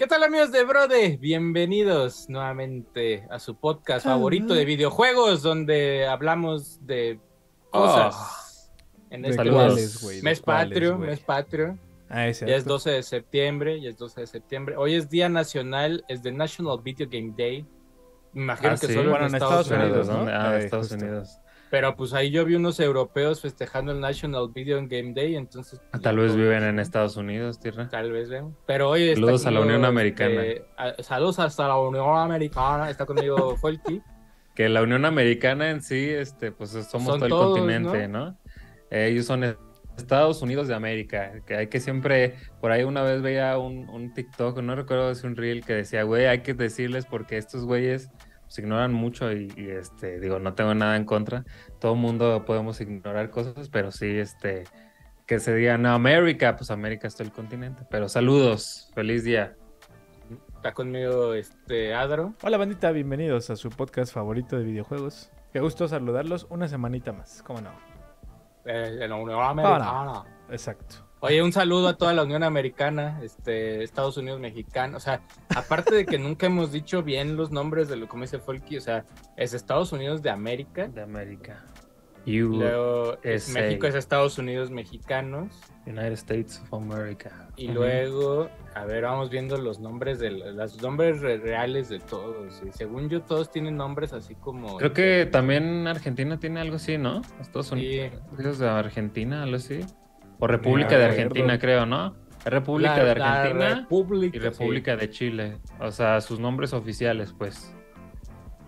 ¿Qué tal amigos de Brode? Bienvenidos nuevamente a su podcast favorito de videojuegos donde hablamos de cosas. en este cuáles, güey, de mes patrio, mes patrio. Ah, ese. Ya es 12 de septiembre, ya es 12 de septiembre. Hoy es Día Nacional, es de National Video Game Day. Me imagino Ah, que sí. solo Bueno, en Estados, Estados Unidos, Unidos, ¿no? ¿no? Ah, Eh, Estados justo. Unidos. Pero pues ahí yo vi unos europeos festejando el National Video Game Day, entonces... pues, Ah, Tal vez viven en Estados Unidos, tierra. Tal vez vean. Pero hoy Saludos a la conmigo, Unión Americana. este, a- saludos hasta la Unión Americana. Está conmigo Folky. Que la Unión Americana en sí, este, pues somos Son todo el todos, continente, ¿no? Ellos son Estados Unidos de América. Que hay que siempre, por ahí una vez veía un, un TikTok, no recuerdo si un reel que decía, güey, hay que decirles porque estos güeyes pues, ignoran mucho y, y, este, digo, no tengo nada en contra. Todo el mundo podemos ignorar cosas, pero sí, este, que se digan, no, América, pues América es todo el continente. Pero saludos, feliz día. Está conmigo este Adro. Hola bandita, bienvenidos a su podcast favorito de videojuegos. Qué gusto saludarlos una semanita más, ¿cómo no? eh, de la Unión Americana. Exacto. Oye, un saludo a toda la Unión Americana, este, Estados Unidos mexicano. O sea, aparte de que nunca hemos dicho bien los nombres de lo como dice Folky, o sea, es Estados Unidos de América. De América. y You, Luego es. México es Estados Unidos mexicanos. United States of America. Y Ujú. luego, a ver, vamos viendo los nombres de los nombres re- reales de todos. Y según yo, todos tienen nombres así como. Creo que también Argentina tiene algo así, ¿no? Estados Sí. Unidos de Argentina, algo así. O República de. Argentina, creo, ¿no? República La- de Argentina República, y República de Chile. O sea, sus nombres oficiales, pues.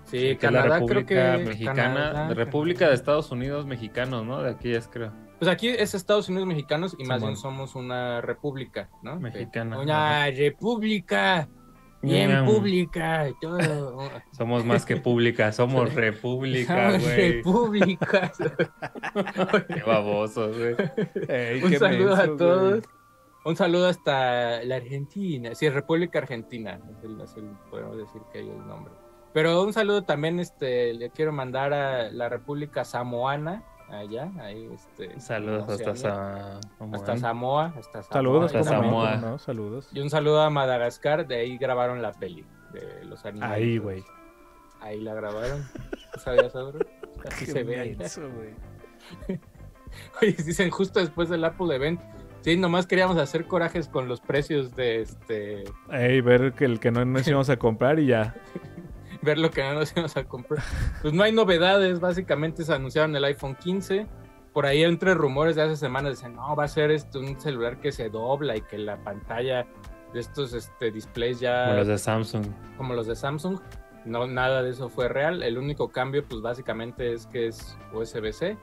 Sí, Canadá la creo República que. Mexicana, Canadá, República de Estados Unidos Mexicanos, ¿no? De aquí es, creo. Pues aquí es Estados Unidos mexicanos y más bien somos una república, ¿no? Mexicana, Una república. Bien Ñam. pública y todo. Somos más que pública, somos república, Somos güey. repúblicas. Qué babosos, güey. Ey, Un qué saludo menso, a todos. Un saludo hasta la Argentina. Sí, República Argentina. Es el, es el- podemos decir que hay el nombre. Pero un saludo también, este, le quiero mandar a la República Samoana, allá, ahí, este. Saludos hasta, Oceanía. Sa- hasta Samoa, hasta Samoa. Saludos, Hasta. Samoa. Saludos. Y un saludo a Madagascar, de ahí grabaron la peli de los animales. Ahí, güey. Ahí la grabaron. ¿No ¿Sabías, Abro? Así Qué se ve güey. Oye, dicen justo después del Apple Event. Sí, nomás queríamos hacer corajes con los precios de este. Ey, ver que el que no nos íbamos a comprar y ya. Ver lo que no nos íbamos a comprar. Pues no hay novedades, básicamente se anunciaron el iPhone 15. Por ahí entre rumores de hace semanas dicen, no, va a ser este, un celular que se dobla y que la pantalla de estos este, displays ya Como los de Samsung. como los de Samsung. No, nada de eso fue real. El único cambio, pues básicamente es que es USB-C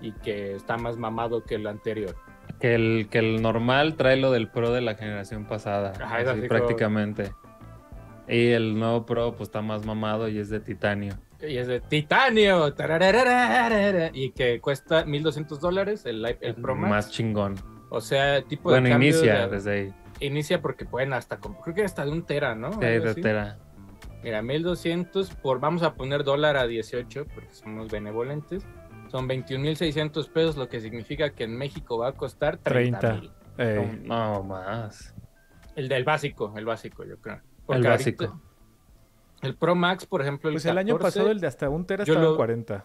y que está más mamado que el anterior. Que el, que el normal trae lo del Pro de la generación pasada. Ajá, así prácticamente. Y el nuevo Pro pues está más mamado y es de titanio. Y es de titanio. Y que cuesta 1200 dólares el, el Pro Max. Más chingón. O sea, tipo Bueno, de cambio inicia de- desde ahí. inicia porque pueden hasta, creo que hasta de un tera, ¿no? Sí, Algo de así. tera. Mira, 1200 por, vamos a poner dólar a 18 porque somos benevolentes. Son 21.600 pesos, lo que significa que en México va a costar 30 30. mil. Ey, No, más. El del básico, el básico, yo creo. Porque el ahorita- básico. El Pro Max, por ejemplo, el Pues el año 14, pasado el de hasta un tera yo estaba en lo- 40.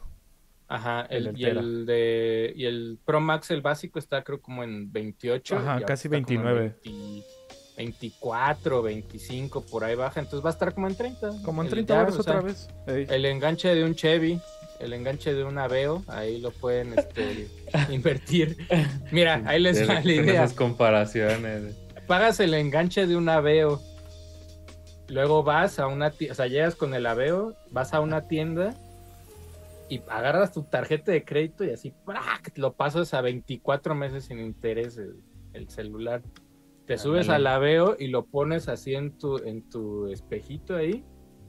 Ajá, el el, y, el de, y el Pro Max, el básico, está creo como en 28. Ajá, ahorita casi está como en 29. 20 24, 25, por ahí baja. Entonces va a estar como en 30. Como en El 30 ya, horas o sea, otra vez. Ey. El enganche de un Chevy, el enganche de un Aveo, ahí lo pueden este, invertir. Mira, ahí les va la idea. Esas comparaciones. Pagas el enganche de un Aveo. Luego vas a una tienda, o sea, llegas con el Aveo, vas a una tienda y agarras tu tarjeta de crédito y así ¡prac! lo pasas a 24 meses sin interés el, el celular. Te subes al Aveo y lo pones así en tu, en tu espejito ahí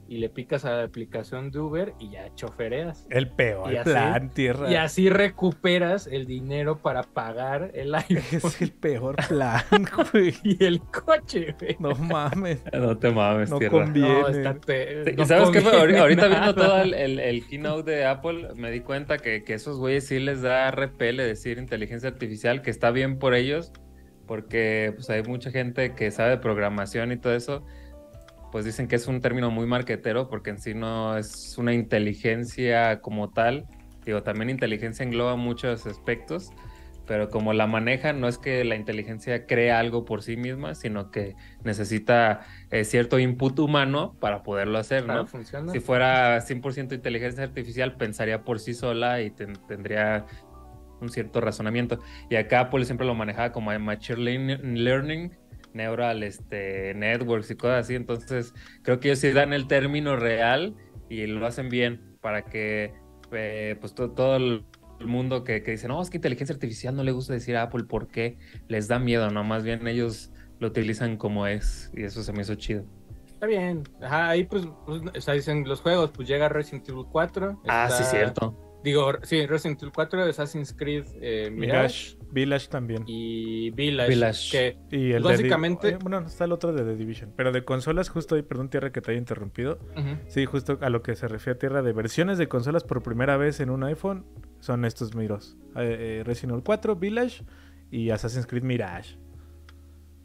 y le picas a la aplicación de Uber y ya chofereas. El peor Y así- plan, tierra. Y así recuperas el dinero para pagar el iPhone Es el peor plan, güey. y el coche, güey. No mames. No te mames, No tierra. conviene. No, está te- Sí, no ¿Sabes qué? Ahorita viendo todo el, el- el keynote de Apple, me di cuenta que, que esos güeyes sí les da repele decir inteligencia artificial, que está bien por ellos, porque pues hay mucha gente que sabe de programación y todo eso, pues dicen que es un término muy marquetero porque en sí no es una inteligencia como tal. Digo, también inteligencia engloba muchos aspectos, pero como la manejan, no es que la inteligencia crea algo por sí misma, sino que necesita eh, cierto input humano para poderlo hacer, ¿no? funciona. Si fuera 100% inteligencia artificial, pensaría por sí sola y ten- tendría un cierto razonamiento. Y acá Apple siempre lo manejaba como machine learning- learning, neural este, networks y cosas así. Entonces, creo que ellos sí dan el término real y lo hacen bien para que eh, pues to- todo el mundo que, que dice, no, es que inteligencia artificial no le gusta decir a Apple porque les da miedo, no, más bien ellos lo utilizan como es y eso se me hizo chido. Está bien. Ajá, ahí pues, pues, o sea, dicen los juegos, pues llega Resident Evil 4. Ah, sí, cierto. Digo, sí, Resident Evil 4, Assassin's Creed eh, Mirage, Mirage, Village también. y Village. Village. Que Y el Básicamente- de eh, bueno, está el otro de The Division. Pero de consolas, justo ahí, perdón, Tierra, que te haya interrumpido. Sí, justo a lo que se refiere Tierra de versiones de consolas por primera vez en un iPhone son estos miros. Eh, eh, Resident Evil 4, Village y Assassin's Creed Mirage.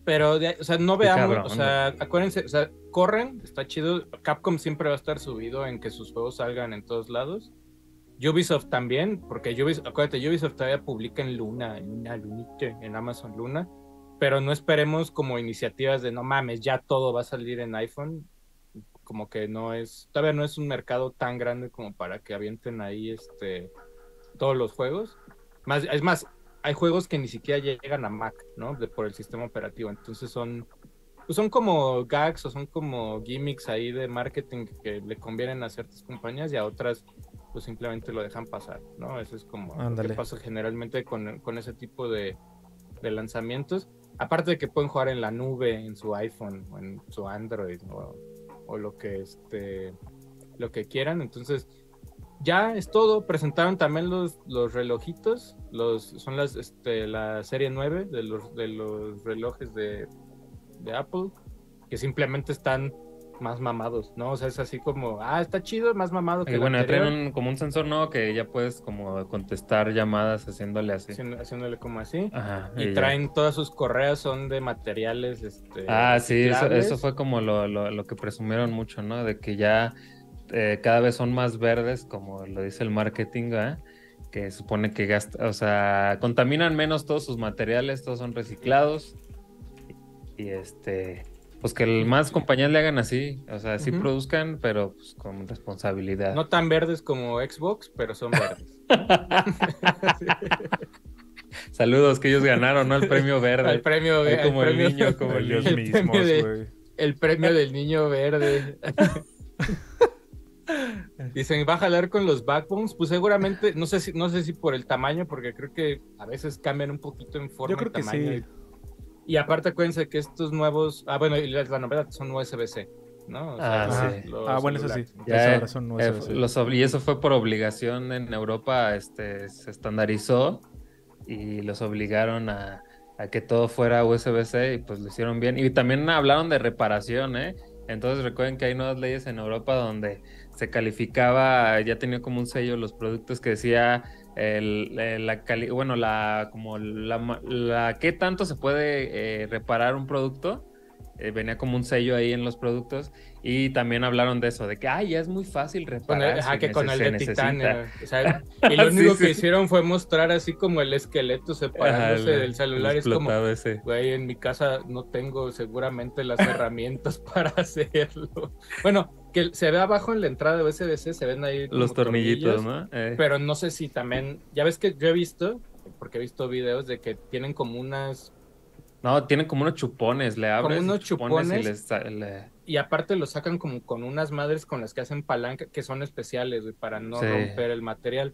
Pero, de- o sea, no veamos, cabrón, o sea, acuérdense, o sea, corren, está chido. Capcom siempre va a estar subido en que sus juegos salgan en todos lados. Ubisoft también, porque Ubisoft, acuérdate, Ubisoft todavía publica en Luna, en Luna, Lunite, en Amazon Luna. Pero no esperemos como iniciativas de no mames, ya todo va a salir en iPhone. Como que no es, todavía no es un mercado tan grande como para que avienten ahí este todos los juegos. Más, es más, hay juegos que ni siquiera llegan a Mac, ¿no? De- por el sistema operativo. Entonces son, pues son como gags o son como gimmicks ahí de marketing que le convienen a ciertas compañías y a otras pues simplemente lo dejan pasar, ¿no? Eso es como lo Ándale. que pasa generalmente con, con ese tipo de, de lanzamientos. Aparte de que pueden jugar en la nube, en su iPhone o en su Android o, o lo que este lo que quieran. Entonces, ya es todo. Presentaron también los, los relojitos. Los, son las, este, la serie 9 de los, de los relojes de, de Apple. Que simplemente están más mamados, ¿no? O sea, es así como, ah, está chido, más mamado que Y el bueno, anterior. traen un- como un sensor nuevo que ya puedes como contestar llamadas haciéndole así. haciéndole como así. Ajá. Y traen todas sus correas, son de materiales. Este, Ah, sí, eso, fue como lo, lo, lo que presumieron mucho, ¿no? De que ya eh, cada vez son más verdes, como lo dice el marketing, ¿verdad? Que supone que gasta, o sea, contaminan menos todos sus materiales, todos son reciclados. Y este, pues que el más compañías le hagan así, o sea, sí produzcan, pero pues con responsabilidad. No tan verdes como Xbox, pero son verdes. Saludos, que ellos ganaron, ¿no? El premio verde. el premio, el como el premio- niño, como el Ellos el premio mismos, de- güey. el premio del niño verde. Dicen, va a jalar con los backbones. Pues seguramente, no sé si, no sé si por el tamaño, porque creo que a veces cambian un poquito en forma Yo creo y que tamaño. sí. Y aparte, acuérdense que estos nuevos, ah, bueno, y la, la novedad son USB-C, ¿no? O Ah, sí. Ah, bueno, eso sí. Ya, eh, son Eh, USB-C. los y eso fue por obligación en Europa, este, se estandarizó y los obligaron a, a que todo fuera USB-C y pues lo hicieron bien. Y también hablaron de reparación, ¿eh? Entonces recuerden que hay nuevas leyes en Europa donde se calificaba, ya tenía como un sello los productos que decía el- eh, la cali- bueno, la como la, la qué tanto se puede eh, reparar un producto. Eh, venía como un sello ahí en los productos y también hablaron de eso, de que ay, ya es muy fácil Con reparar. el, ajá, si que con el de se necesita". titanio. o sea, y lo único sí. que hicieron fue mostrar así como el esqueleto separándose Ajá, el- del celular. el Es como, ese. Güey, en mi casa no tengo seguramente las herramientas para hacerlo. Bueno, que se ve abajo en la entrada de USB-C, se ven ahí Los tornillitos, ¿no? Eh, Pero no sé si también, ya ves que yo he visto, porque he visto videos de que tienen como unas, No, tienen como unos chupones, le abres. unos chupones. y les le- y aparte lo sacan como con unas madres con las que hacen palanca, que son especiales, güey, para no Sí. romper el material.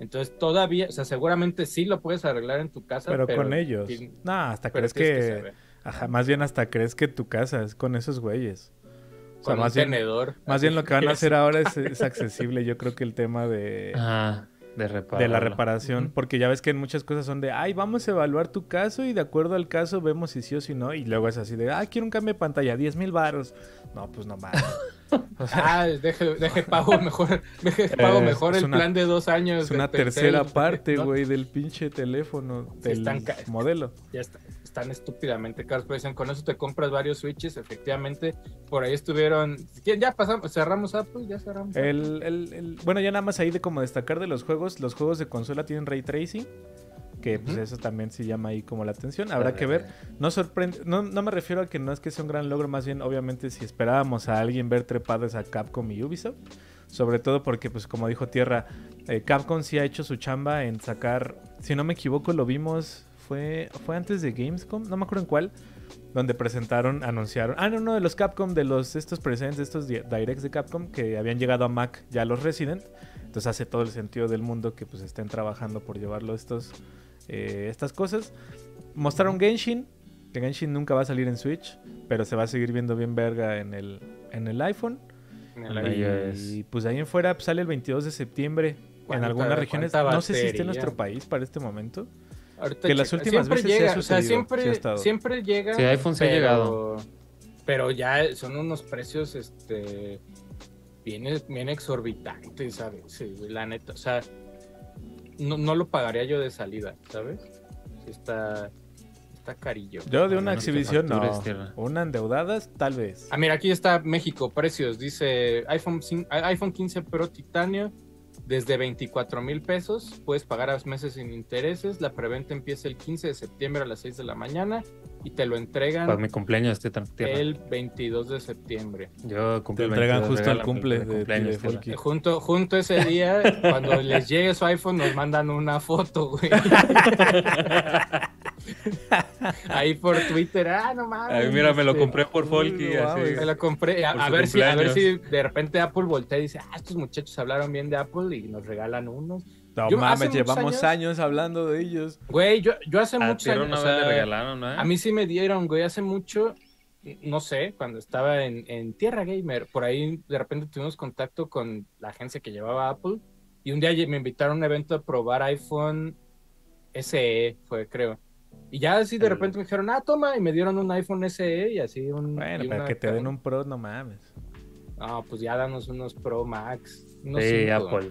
Entonces todavía, o sea, seguramente sí lo puedes arreglar en tu casa, Pero, pero, con ellos. No, hasta crees que... Ajá, más bien hasta crees que tu casa es con esos güeyes. O sea, con más un bien, más bien lo que van a hacer ahora es, es accesible. Yo creo que el tema de, de la reparación, porque ya ves que en muchas cosas son de, ay, vamos a evaluar tu caso y de acuerdo al caso vemos si sí o si no. Y luego es así de, ah, quiero un cambio de pantalla, 10 mil baros. No, pues no más. O sea, Ah, deje, deje pago mejor, deje pago Eh, mejor el una- plan de dos años. es una tercera parte, ¿no? güey, del pinche teléfono, Sí, del están ca- modelo. Ya está, están estúpidamente caros, pero dicen, con eso te compras varios Switches, efectivamente, por ahí estuvieron, ya pasamos, cerramos Apple, ya cerramos. El, el, el, bueno, ya nada más ahí de como destacar de los juegos, los juegos de consola tienen ray tracing, que pues eso también sí llama ahí como la atención, habrá que ver. No sorprende, no, no me refiero a que no es que sea un gran logro, más bien obviamente si esperábamos a alguien ver trepadas a Capcom y Ubisoft, sobre todo porque pues como dijo Tierra, eh, Capcom sí ha hecho su chamba en sacar, si no me equivoco lo vimos, fue, fue antes de Gamescom, no me acuerdo en cuál, donde presentaron, anunciaron, ah no, no, de los Capcom, de los estos presents, estos di- directs de Capcom que habían llegado a Mac ya los Resident, entonces hace todo el sentido del mundo que pues estén trabajando por llevarlo estos, eh, estas cosas. Mostraron Genshin, que Genshin nunca va a salir en Switch, pero se va a seguir viendo bien verga en el, en el iPhone. En Y es. pues ahí en fuera pues, sale el 22 de septiembre en ¿Cuánta- algunas regiones. No sé si esté en nuestro país para este momento. Ahorita Que las checa. últimas Siempre veces sí ha llega, o sea, sucedido, ha siempre, siempre llega. Sí, iPhone sí ha llegado. Pero ya son unos precios, este, bien, bien exorbitantes, ¿sabes? Sí, la neta, o sea, no, no lo pagaría yo de salida, ¿sabes? Está, está carillo. Yo de A una exhibición no. Una endeudadas, tal vez. Ah, mira, aquí está México, precios. Dice iPhone, iPhone 15 Pro Titanio desde 24 mil pesos. Puedes pagar a meses sin intereses. La preventa empieza el 15 de septiembre a las 6 de la mañana y te lo entregan Para mi cumpleaños, este el 22 de septiembre. Yo cumplí Te entregan 22, justo al cumple de- cumpleaños, de Junto, junto ese día, cuando les llegue su iPhone, nos mandan una foto, güey. Ahí por Twitter, ah, no mames. Ay, mira, me lo este, compré por Folky. Me lo compré. A, ver si, a ver si de repente Apple voltea y dice, ah, estos muchachos hablaron bien de Apple y nos regalan unos. No Yo mames, muchos llevamos años- años... hablando de ellos. Güey, yo, yo hace A muchos Tierra años. o sea, le regalaron, ¿no? A mí sí me dieron, güey, hace mucho, no sé, cuando estaba en, en Tierra Gamer, por ahí de repente tuvimos contacto con la agencia que llevaba Apple y un día me invitaron a un evento a probar iPhone SE, fue creo. Y ya así de El- repente me dijeron, ah, toma, y me dieron un iPhone SE y así un... Bueno, y para que te den un pro, no mames. No, pues ya danos unos Pro Max. Unos Sí, cinco. Apple.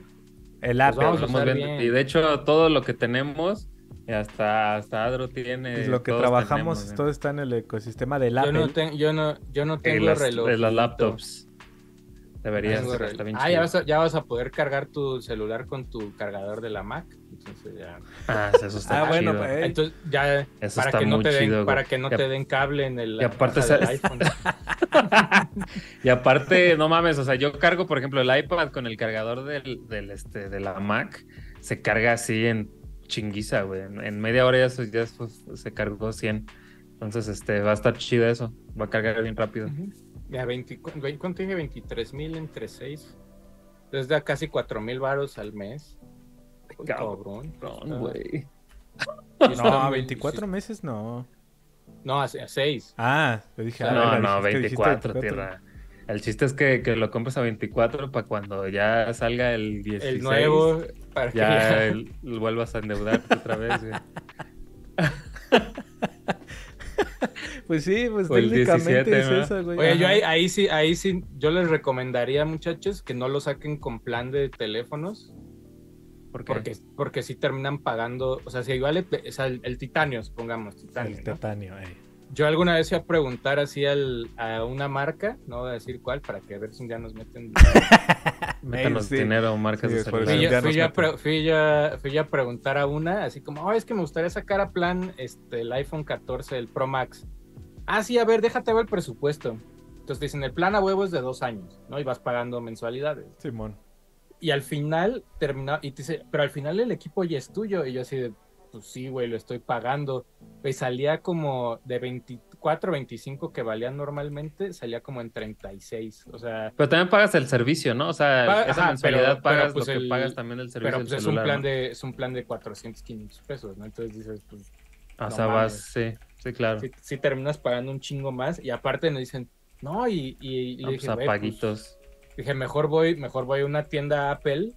El Pues Apple. vamos a bien-. Y de hecho, todo lo que tenemos, y hasta, hasta Adro tiene. pues lo que trabajamos, tenemos, todo está en el ecosistema del Yo Apple. no, ten- yo no, yo no Y tengo las, reloj. de las laptops. Deberías, reloj. está bien Ah, ya chido. vas, a, ya vas a poder cargar tu celular con tu cargador de la Mac. Entonces ya. Ah, eso está Ah, bueno, pues, Entonces ya Eso para está que no muy te den, chido, para que no te den cable en el y aparte del iPhone. Y aparte, no mames, o sea, yo cargo, por ejemplo, el iPad con el cargador del, del, este, de la Mac, se carga así en chinguiza, güey. En, en media hora ya, se, ya se- se cargó 100. Entonces, este, va a estar chido eso. Va a cargar bien rápido. Ujú. Ya 20, cu- güey, ¿cuánto dije? 23 mil entre 6. Entonces da casi 4 mil varos al mes. Uy, Cabrón, Cabrón. güey. No, muy- 24 sí. meses no. No, a 6. Ah, le dije. No, verga, no, dijiste- dijiste 24, tierra. El chiste es que, que lo compres a 24 para cuando ya salga el 16. El nuevo. Para que Ya ya- el- vuelvas a endeudarte otra vez, güey. Pues sí, pues O el técnicamente 17, es ¿no? esa, güey. Oye, yo ahí, ahí sí, ahí sí, yo les recomendaría, muchachos, que no lo saquen con plan de teléfonos, ¿Por qué? porque, porque sí terminan pagando, o sea, si igual, el- o sea, el, el titanio, supongamos, titanio, El ¿no? titanio, eh. Yo alguna vez fui a preguntar así al- a una marca, no voy a decir cuál, para que a ver si un día nos meten. Métanos sí. dinero, marcas Sí, de fui, ya yo, fui yo fui yo a- fui yo a preguntar a una, así como, oh, es que me gustaría sacar a plan este, el iPhone 14, el Pro Max. Ah, sí, a ver, déjate ver el presupuesto. Entonces te dicen, el plan a huevo es de dos años, ¿no? Y vas pagando mensualidades. Simón. Y al final termina, y te dice, pero al final el equipo ya es tuyo. Y yo así de, pues sí, güey, lo estoy pagando. Y salía como de 24, 25 que valía normalmente, salía como en 36. O sea, Pero también pagas el servicio, ¿no? O sea, Paga- esa ajá, mensualidad pero- pero, pagas pues, lo que pagas también el servicio pero pues es un, plan ¿no? de, es un plan de 400, 500 pesos, ¿no? Entonces dices, pues O no sea, vas, sí, sí, claro. sí terminas pagando un chingo más. Y aparte me dicen, no, y, y, y No, le pues dije, a "Güey, pues. Dije, mejor voy, mejor voy a una tienda Apple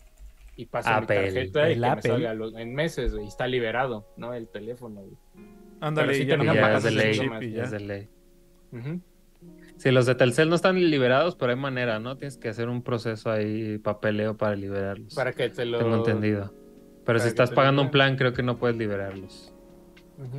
y paso Apple, mi tarjeta y el que Apple. me salga los- en meses, y está liberado, ¿no? El teléfono, güey. Ándale, sí ya no es de ese ley, chip y ya ya. es de ley. Sí, los de Telcel no están liberados, pero hay manera, ¿no? Tienes que hacer un proceso ahí, papeleo para liberarlos. Para que te lo... Tengo entendido. Pero si estás pagando un plan, creo que no puedes liberarlos.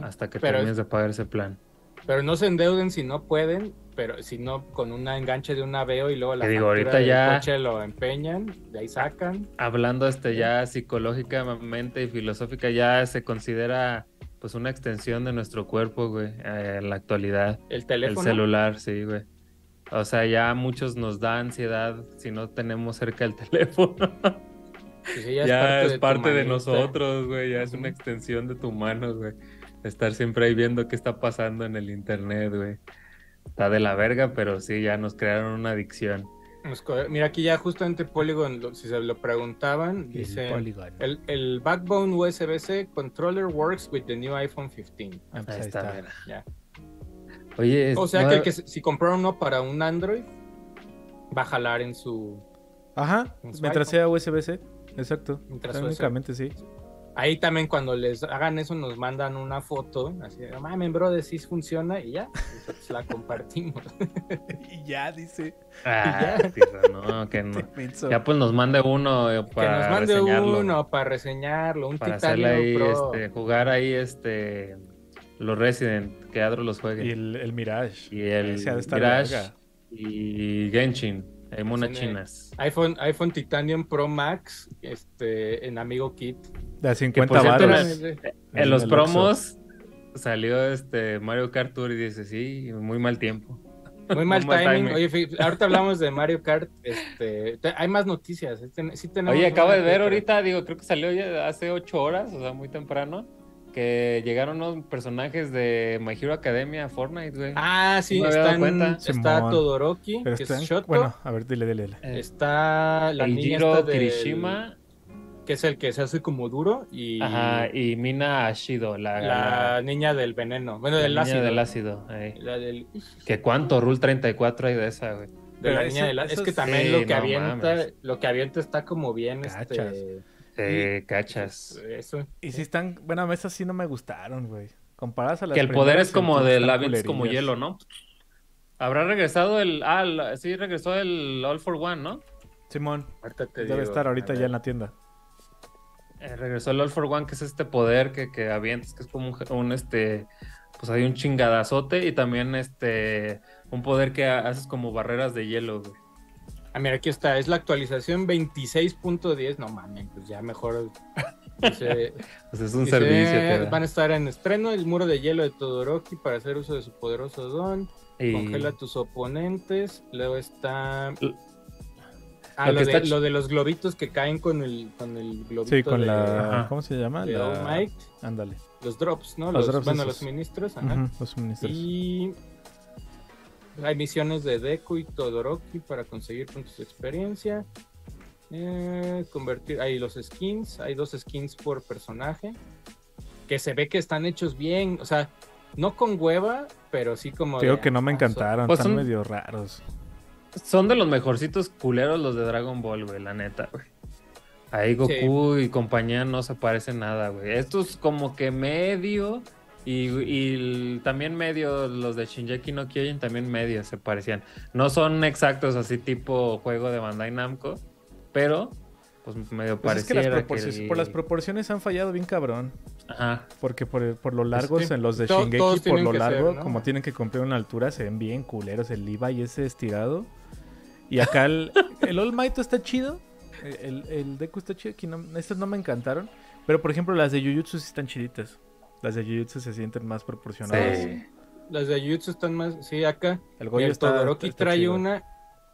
Hasta que Pero- termines de pagar ese plan. Pero no se endeuden si no pueden, pero si no con un enganche de un aveo y luego la digo, ahorita del ya- coche lo empeñan, de ahí sacan. Hablando este ya psicológicamente y filosófica, ya se considera pues una extensión de nuestro cuerpo, güey, eh, en la actualidad. El El teléfono. celular, sí, güey. O sea, ya a muchos nos da ansiedad si no tenemos cerca el teléfono. pues sí, ya, es parte de manita. nosotros, güey. Ya es una extensión de tu mano, güey. Estar siempre ahí viendo qué está pasando en el internet, güey. Está de la verga, pero sí, ya nos crearon una adicción. Mira, aquí ya justamente Polygon, si se lo preguntaban, dice... Polygon. El, el backbone USB-C controller works with the new iPhone 15. Ah, pues Ahí ahí está, está. Oye, O sea no- que, el que si compraron uno para un Android, va a jalar en su... Ajá, En su mientras sea USB-C. Exacto. Mientras Técnicamente sí. Ahí también cuando les hagan eso nos mandan una foto, así, de, mames, bro, sí funciona y ya, nosotros la compartimos. y ya dice. Ah, ya. no, que no. Ya pues nos mande uno eh, que para nos mande reseñarlo. uno para reseñarlo, un para Titanio ahí, Pro. este, jugar ahí, este, los Resident, que Adro los juegue. Y el, el Mirage. Y el Mirage y Genshin, hay monas chinas. iPhone, iPhone Titanium Pro Max este, en Amigo Kit. De a 50 por cierto, baros. en los promos salió este Mario Kart Tour y dice, sí, muy mal tiempo. Muy mal timing. timing. Oye, ahorita hablamos de Mario Kart. Este, te- hay más noticias. este, sí tenemos Oye, acabo de ver ahorita, digo, creo que salió ya hace ocho horas, o sea, muy temprano, que llegaron unos personajes de My Hero Academia a Fortnite, güey. Ah, sí, No están- cuenta. está Simón. Todoroki, Pero que es Shoto. Bueno, a ver, dile, dile. dile. Eh, Está la niña esta del- Kirishima, que es el que se hace como duro, y ajá, y Mina Ashido, la, la, la- niña del veneno. Bueno, la del niña ácido. del ácido. ahí. La del- Que cuánto Rule 34 hay de esa, güey. de la niña del ácido. Es que también Sí, lo que no avienta, mames. lo que avienta está como bien, Cachas. este. Eh, cachas. Eso. Y si están. Bueno, a mí esas sí no me gustaron, güey. Comparadas a las Que el poder es como de la como hielo, ¿no? Habrá regresado el. Ah, la- sí, regresó el All for One, ¿no? Simón, Ahorita te debe digo, estar ahorita ya en la tienda. Eh, regresó el All for One, que es este poder que, que avientas, que es como un, un, este. Pues hay un chingadazote y también este. Un poder que ha- haces como barreras de hielo, güey. Ah, mira, aquí está, es la actualización 26.10. No mames, pues ya mejor. Dice, Pues es un dice, servicio. Van a estar en estreno el muro de hielo de Todoroki para hacer uso de su poderoso don. Y- Congela a tus oponentes. Luego está. Ah, lo de, está ch- lo de los globitos que caen con el, con el globito Sí, con de, la. ¿Cómo se llama? La-. Ándale. Los drops, ¿no? Los Los, drops bueno, esos. los suministros. Ajá. Los suministros. Y hay misiones de Deku y Todoroki para conseguir puntos de experiencia. Eh, convertir, hay los skins, hay dos skins por personaje. Que se ve que están hechos bien, o sea, no con hueva, pero sí como. Digo de, que no me encantaron, Pues están son- medio raros. Son de los mejorcitos culeros los de Dragon Ball, güey, la neta, güey. Ahí Goku y compañía no se parecen nada, güey. Estos como que medio y, también medio los de Shinjeki no Kyojin también medio se parecían. No son exactos así tipo juego de Bandai Namco, pero pues medio Pues es que las pareciera que, el- por las proporciones han fallado bien cabrón. Ajá. Porque por, por lo largos en los de To- Shingeki, todos por lo ser, largo, ¿no? como tienen que cumplir una altura, se ven bien culeros el Levi ese estirado. Y acá el, el All Might está chido. El, el Deku está chido. Aquí no, estas no me encantaron. Pero por ejemplo, las de Jujutsu sí están chiditas. Las de Jujutsu se sienten más proporcionadas. Sí. Las de Jujutsu están más. Sí, acá. El Y Goyo el está, Todoroki está trae chido. una.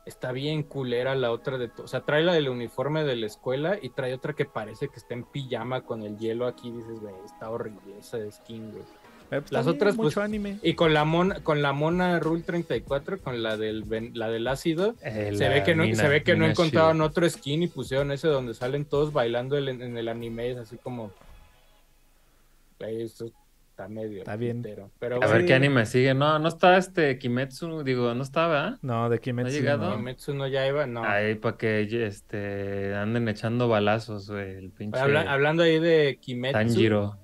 Está bien culera la otra de. to- O sea, trae la del uniforme de la escuela y trae otra que parece que está en pijama con el hielo aquí. Dices, güey, está horrible esa skin, güey. Eh, pues, las otras, mucho pues, anime. Y con la mona, con la mona Rule 34, con la del la del ácido, Eh, se la ve que no, Mina- se ve que no encontraron otro skin y pusieron ese donde salen todos bailando el- en, el anime, es así como. Güey, esto está medio. Está bien. Pero A bueno, ver Sí. qué anime sigue. No, no está este Kimetsu, digo, no estaba, ¿ah? No, de Kimetsu. llegado? no. Kimetsu no Yaiba, no. Ahí para que este anden echando balazos, güey, el pinche Habla- hablando ahí de Kimetsu, Tanjiro.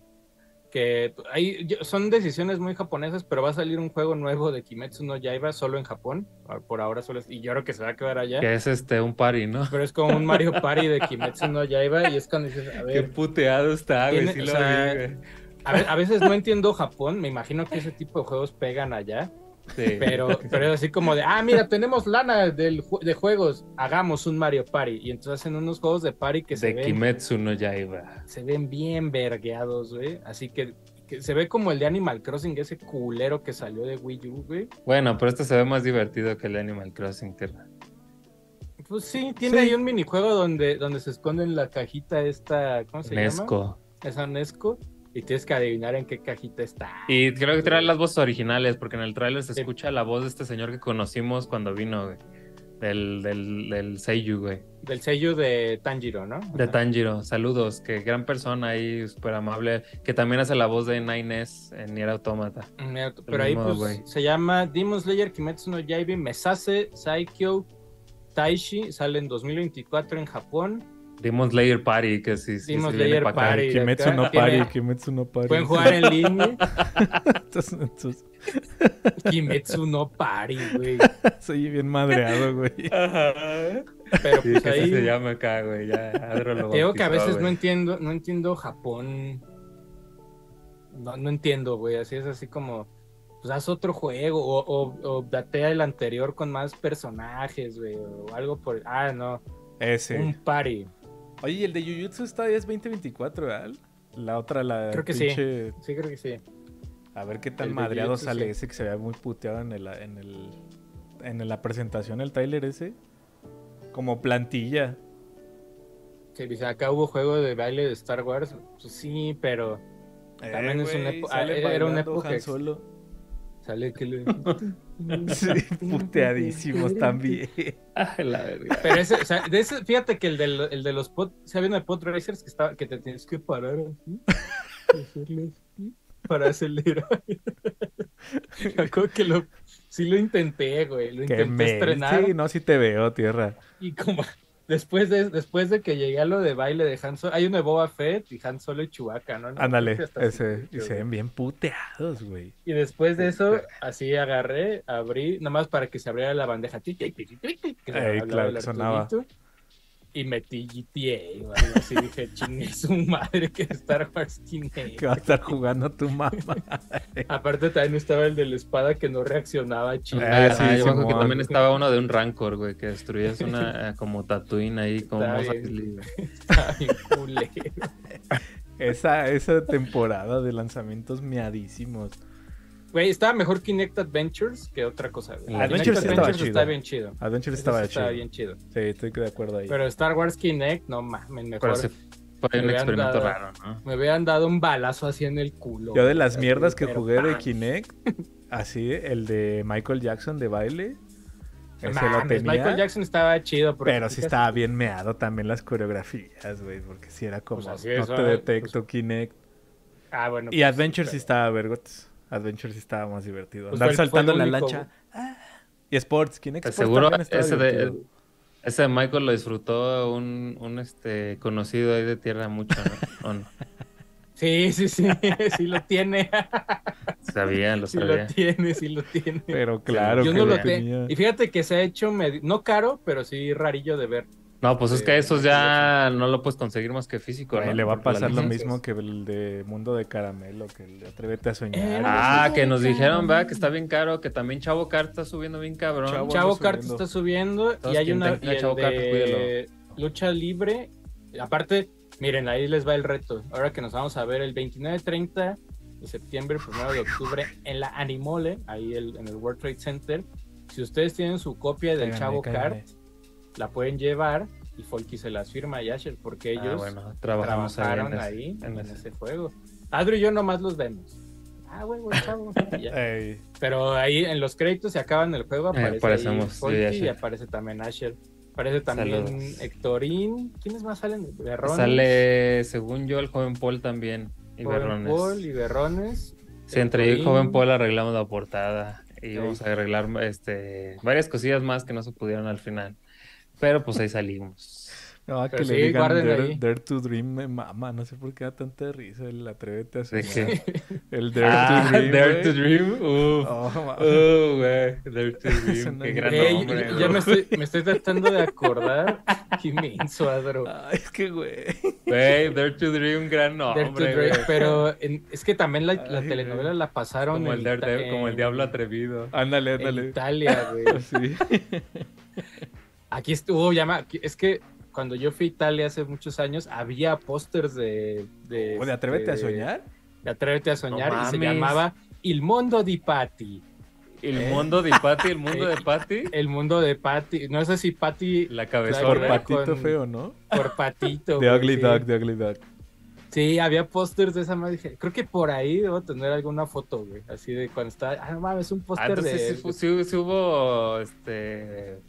que ahí yo- son decisiones muy japonesas, pero va a salir un juego nuevo de Kimetsu no Yaiba solo en Japón. Por ahora solo es- y yo creo que se va a quedar allá. Que es este un party, ¿no? Pero es como un Mario Party de Kimetsu no Yaiba y es cuando dices, a Qué ver, puteado está, güey. Sí o lo sea, vi, güey. A, ve- a veces no entiendo Japón, me imagino que ese tipo de juegos pegan allá, Sí. pero, pero es así como de, ah, mira, tenemos lana del, de juegos, hagamos un Mario Party. Y entonces hacen unos juegos de party que se de ven, Kimetsu no Yaiba. se ven bien vergueados, güey. Así que, que se ve como el de Animal Crossing, ese culero que salió de Wii U, güey. Bueno, pero este se ve más divertido que el Animal Crossing, Terra. Pues sí, tiene Sí. ahí un minijuego donde, donde se esconde en la cajita esta, ¿cómo se llama? Nesco. Esa Nesco. Y tienes que adivinar en qué cajita está. Y creo que trae las voces originales, porque en el tráiler se escucha la voz de este señor que conocimos cuando vino, güey. Del, del, del Seiyu, güey. Del sello de Tanjiro, ¿no? De. Tanjiro. Saludos, que gran persona ahí, súper amable, que también hace la voz de Nines en Nier Automata. Pero ahí pues güey. se llama Demon Slayer Kimetsu no Yaiba Mesase Saikyo Taishi. Sale en 2024 en Japón. Demon Slayer Party, que sí, sí, Demon Slayer. Party. Kimetsu no tiene- pari, Kimetsu no pari. Pueden jugar en línea. Entonces, entonces, Kimetsu no Pari, güey. soy bien madreado, güey. Pero Sí, pues que así ahí... se llama acá, güey. Ya, Adro lo digo que a veces no entiendo, no entiendo Japón. No, no entiendo, güey. Así es así como, pues haz otro juego o, o, o datea el anterior con más personajes, güey, o algo por. Ah, no, Ese. un party. Oye, ¿y el de Jujutsu está es 2024, ¿verdad? La otra, la Creo que sí. pinche- Sí, creo que sí. A ver qué tan El madreado Jujutsu, sale sí. ese que se vea muy puteado en el, en el en la presentación, el trailer ese. Como plantilla. Sí, dice, acá hubo juego de baile de Star Wars. Pues sí, pero También es una ah, era una época Solo. Sale que le. Sí, puteadísimos también. Ay, la verga. Pero ese, o sea, de ese, fíjate que el, del, el de los pod, ¿se había uno de pod racers que estaba, que te tienes que parar así, hacerle así, para acelerar. Me acuerdo que lo, sí lo intenté, güey, lo intenté me... estrenar Sí, no, sí te veo, tierra. y como después de, después de que llegué a lo de baile de Han Solo, hay uno de Boba Fett y Han Solo y Chewbacca, ¿no? Ándale, ese. se- Y se ven bien puteados, güey. Y después de eso, así agarré, abrí, nomás para que se abriera la bandeja. Ey, claro, que sonaba. Arturito, Y metí GTA o algo así. Dije, chingue su madre que Star Wars Kinect. Que va a estar jugando tu mamá. Aparte también estaba el de la espada que no reaccionaba chido. Ah, sí, Ah, yo acuerdo que también estaba uno de un Rancor, güey, que destruyes una eh, como Tatooine ahí, como Está bien. Bien culero. Esa, esa temporada de lanzamientos miadísimos. Güey, estaba mejor Kinect Adventures que otra cosa. güey. El Adventures Kinect estaba Adventures chido. está bien chido. Adventure Ese estaba chido. bien chido. Sí, estoy de acuerdo ahí. Pero Star Wars Kinect, no mames, mejor. Sí fue Me un experimento dado- raro, ¿no? Me hubieran dado un balazo así en el culo. Yo de las mierdas que jugué de. Kinect, así, el de Michael Jackson de baile, ese lo tenía. Michael Jackson estaba chido. Pero sí estaba bien meado también las coreografías, güey, porque sí era como, Pues no es, te detecto Kinect. Ah, bueno. Y pues, Adventure sí pero- estaba vergotes. Adventure sí estaba más divertido. Pues Andar saltando en la único, lancha. Ah. Y Sports, Te Sports seguro ese de, divertido. ese de Michael lo disfrutó un, un este conocido ahí de tierra mucho, ¿no? Sí, sí, sí, sí lo tiene. Sabía, lo Sí sabía. lo tiene, sí lo tiene. Pero claro Yo que no lo tenía. Y fíjate que se ha hecho medio- no caro, pero sí rarillo de ver. No, pues es que esos Michael ya no lo puedes conseguir más que físico, le va a pasar lo mismo que el de Mundo de Caramelo, que el de Atrévete a soñar. Eh, Ah, que nos dijeron, ¿verdad? Que está bien caro, que también Chavo Kart está subiendo bien cabrón. Chavo- Chavo subiendo. está subiendo Entonces, y hay una y el Chavo de lucha libre. Aparte, miren, ahí les va el reto. Ahora que nos vamos a ver el 29, 30 de septiembre, primero de octubre en la Animole, ahí el- en el World Trade Center. Si ustedes tienen su copia del Chavo cáiganle. Kart, la pueden llevar y Folky se las firma a Yasher porque ellos Ah, bueno, trabajamos ahí trabajaron en ese- ahí en, ese. ese juego. Adri y yo nomás los vemos. Ah, güey, chavo. Pero ahí en los créditos se acaban el juego, Eh, aparece Folky y Asher. aparece también Asher. Aparece también Saludos. Hectorín. ¿Quiénes más salen? Berrones. Sale, según yo, el joven Paul también. Y Joven Berrones. Paul y Berrones. Sí, entre yo y Hectorín. joven Paul arreglamos la portada. Y Sí. vamos a arreglar este varias cosillas más que no se pudieron al final. Pero pues ahí salimos. No, que Pero le sí, digan Dare, to Dream me mama. No sé por qué da tanta risa el atrévete a soñar. ¿De El Dare Ah, to Dream, Dare güey. to Dream. Uf. Oh, Uh, güey. Dare to Dream. Qué gran Ey, nombre. yo- güey. yo me estoy, me estoy tratando de acordar. Qué inmenso, Adro. Ay, es que, güey. Güey, Dare to Dream, gran Dare to nombre. Dream, pero en- es que también la, la Ay, telenovela güey. la pasaron Como el, en, Ita- como el en- Diablo Atrevido. Ándale, en ándale. Italia, güey. Sí. Aquí estuvo, llama, es que cuando yo fui a Italia hace muchos años, había pósters de... De, O de Atrévete a este, soñar. de Atrévete a soñar No y se llamaba Il Mondo di Patti. El Eh. mundo de Patty, el mundo de Patty. El mundo de Patti. No sé si Patti La Por cabezona. Claro, patito con- feo, ¿no? por patito. The Ugly sí. Dog, The Ugly Dog. Sí, había pósters de esa madre. Creo que por ahí debo tener alguna foto, güey. Así de cuando está. Ah, no mames, un Ah, póster entonces de. sí, sí- sí hubo este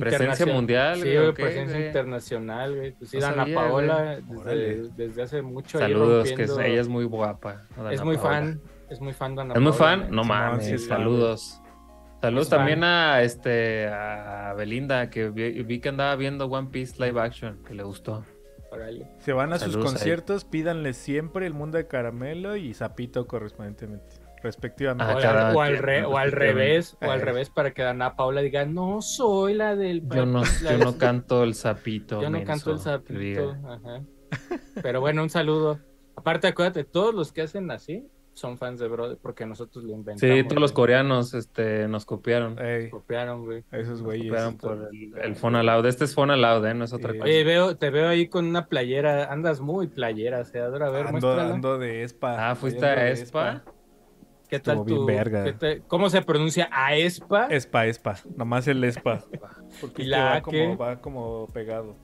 presencia mundial, Sí, güey, güey, ¿o qué, presencia güey? internacional, güey. Pues sí, No Dana sabía, Paola, desde, desde hace mucho. Saludos, que ella es muy guapa. Dana es muy Paola. fan. Es muy fan de Ana ¿Es muy Paola, fan? güey. No Sí, mames, sí saludos. Saludos fan. también a este a Belinda, que vi, vi que andaba viendo One Piece live action, que le gustó. Se van a sus Saludos conciertos, pídanle siempre el mundo de caramelo y Zapito correspondientemente, respectivamente. Ah, o, cada al, o al quien, re- ¿no? o al Efectivamente. revés, o al Eh. revés para que Dana Paula diga, no soy la del... Yo no, la- yo no canto el sapito. Yo no menso", canto el sapito. Ajá. Pero bueno, un saludo. Aparte, acuérdate, todos los que hacen así son fans de Brother, porque nosotros lo inventamos. Sí, todos los coreanos este, nos copiaron. Ey, Copiaron, güey. a esos güeyes. Copiaron por el, el Phone Aloud. Este es Phone Aloud, ¿eh? No es otra cosa. Oye, veo, te veo ahí con una playera. Andas muy playera, Seadra. A ver, Ando, muéstrala. ando de Espa. Ah, ¿fuiste a Espa? ¿Qué tal estuvo bien tu- verga. qué te- ¿Cómo se pronuncia? ¿Aespa? Espa, Espa. Nomás el Espa. Porque ¿Y la va como, va como pegado.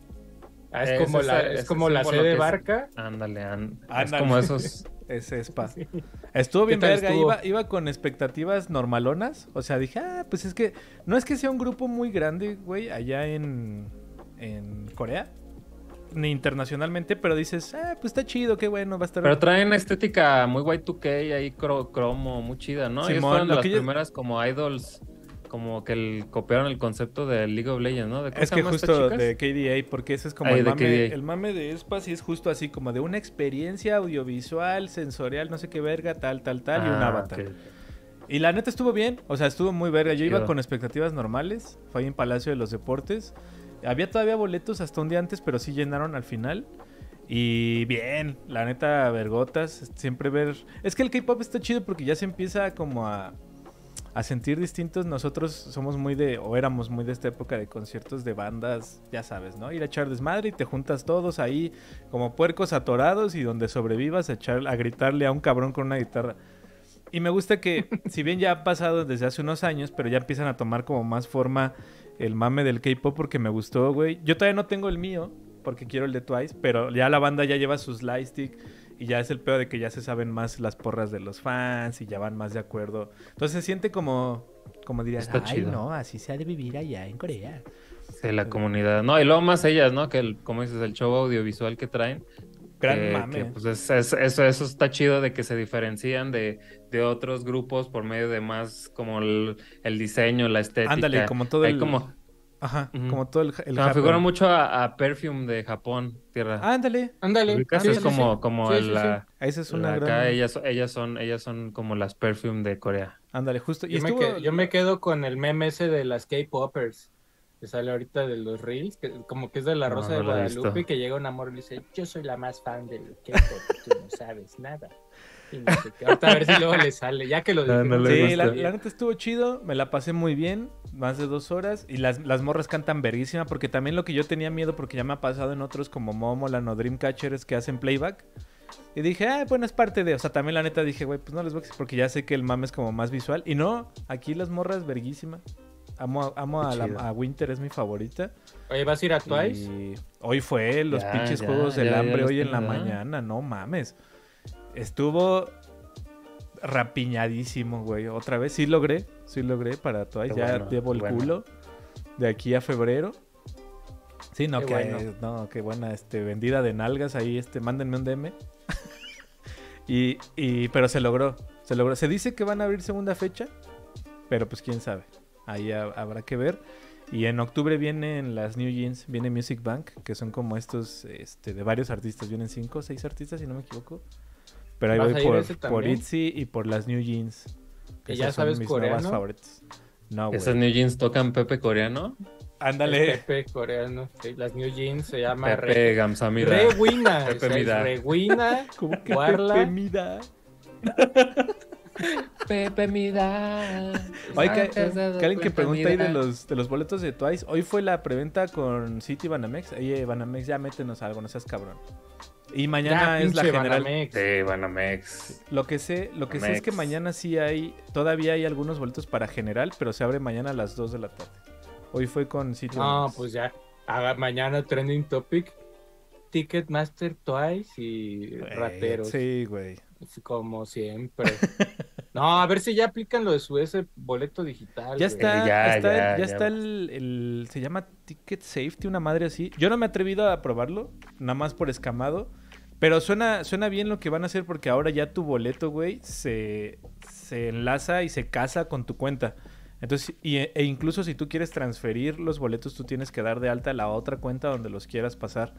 Ah, es Es como esa- la, es como la C de barca. Ándale, an- es Ándale. como esos. Es Espa. Estuvo bien ¿Qué tal verga. estuvo? Iba, iba con expectativas normalonas. O sea, dije, ah, pues es que no es que sea un grupo muy grande, güey, allá en, en Corea. Ni internacionalmente, pero dices, ah, pues está chido, qué bueno, va a estar. Pero traen estética muy Y2K, ahí cro- cromo, muy chida, ¿no? Ellos Simón, fueron de las que yo- primeras como idols, como que el- copiaron el concepto de League of Legends, ¿no? ¿De Es que justo de KDA, porque ese es como el, de mame, KDA. el mame de Espa, sí es justo así, como de una experiencia audiovisual, sensorial, no sé qué verga, tal, tal, tal, y un Ah, avatar. Y la neta estuvo bien, o sea, estuvo muy verga. Yo iba con expectativas normales, fue ahí en Palacio de los Deportes. Había todavía boletos hasta un día antes, pero sí llenaron al final. Y bien, la neta, vergotas, siempre ver... Es que el K-Pop está chido porque ya se empieza como a, a sentir distintos. Nosotros somos muy de, o éramos muy de esta época de conciertos de bandas, ya sabes, ¿no? Ir a echar desmadre y te juntas todos ahí como puercos atorados y donde sobrevivas a, echar, a gritarle a un cabrón con una guitarra. Y me gusta que, si bien ya ha pasado desde hace unos años, pero ya empiezan a tomar como más forma el mame del K-pop porque me gustó, güey. Yo todavía no tengo el mío, porque quiero el de Twice, pero ya la banda ya lleva sus lightstick y ya es el peor de que ya se saben más las porras de los fans y ya van más de acuerdo. Entonces se siente como, como dirías, Está ay, chido. no, así se ha de vivir allá en Corea. Sí, la comunidad. No, y luego más ellas, ¿no? Que, el, como dices, el show audiovisual que traen. Gran que- mame. que, pues es- es- eso, eso está chido de que se diferencian de, de otros grupos por medio de más como el, el diseño, la estética. Ándale, como todo Hay el... como, Ajá, como todo el... el me figura mucho a, a Perfume de Japón, Tierra. Ándale, Ándale. ¿Ubicas? sí, es sí, como, sí. como Sí, el, sí, sí. la- esa es una la- gran... acá ellas, ellas son, ellas son como las Perfume de Corea. Ándale, justo. Y Yo, me estuvo- quedo, yo me quedo con el meme ese de las K-Popers. Que sale ahorita de los Reels, que como que es de la No, Rosa no de Guadalupe, que llega un amor y le dice, yo soy la más fan del K-pop, tú no sabes nada. Y no sé qué. Ahorita a ver si luego le sale, ya que lo Ah, dije. no Sí, la, la neta estuvo chido, me la pasé muy bien, más de dos horas, y las, las morras cantan verguísima, porque también lo que yo tenía miedo, porque ya me ha pasado en otros como Momoland o Dreamcatchers que hacen playback, y dije, ah, bueno, es parte de, o sea, también la neta dije, güey, pues no les voy a decir, porque ya sé que el mame es como más visual, y no, aquí las morras verguísima, amo, a- amo a, la- Chido. a Winter, es mi favorita, Oye, ¿vas a ir a Twice? y hoy fue los Ya, pinches ya, juegos del ya, hambre hoy en la ¿eh? mañana, no mames. Estuvo rapiñadísimo, güey. Otra vez sí logré, sí logré para Twice. Qué ya bueno, llevo el bueno. culo de aquí a febrero. Sí, no, Qué que bueno. no, qué buena este vendida de nalgas ahí, este, mándenme un DM. y, y pero se logró, se logró. Se dice que van a abrir segunda fecha, pero pues quién sabe. Ahí ha- habrá que ver. Y en octubre vienen las New Jeans, viene Music Bank, que son como estos este, de varios artistas. Vienen cinco o seis artistas, si no me equivoco. Pero ahí ¿Vas voy por, por? ITZY y por las New Jeans. ¿Y Esas ya son sabes mis nuevas coreano? favoritas. No. Esas New Jeans tocan Pepe coreano. Ándale. Pepe coreano. sí, las New Jeans se llama Pepe Re, Gamsamida. Rewina. Pepe o sea, es Mida. Rewina. ¿Cómo que Guarla. Pepe Mida? Pepe Mida. Oye, que, que alguien que pregunta ahí de los, de los boletos de Twice. Hoy fue la preventa con City Banamex. Oye, Banamex, ya métenos algo, no seas cabrón. Y mañana Ya, es la general. Banamex. Sí, Banamex. Lo que sé, lo que sé es que mañana sí hay, todavía hay algunos boletos para general, pero se abre mañana a las 2 de la tarde. Hoy fue con City No, Banamex. pues ya. Haga mañana trending topic. Ticketmaster Twice y Güey, rateros. Sí, güey. Como siempre. no, a ver si ya aplican lo de su ese boleto digital. Ya güey. está, Ya, está, ya, ya ya. está el, el- se llama Ticket Safety, una madre así. Yo no me he atrevido a probarlo, nada más por escamado. Pero suena, suena bien lo que van a hacer porque ahora ya tu boleto, güey, se, se enlaza y se casa con tu cuenta. Entonces, y- e incluso si tú quieres transferir los boletos, tú tienes que dar de alta la otra cuenta donde los quieras pasar.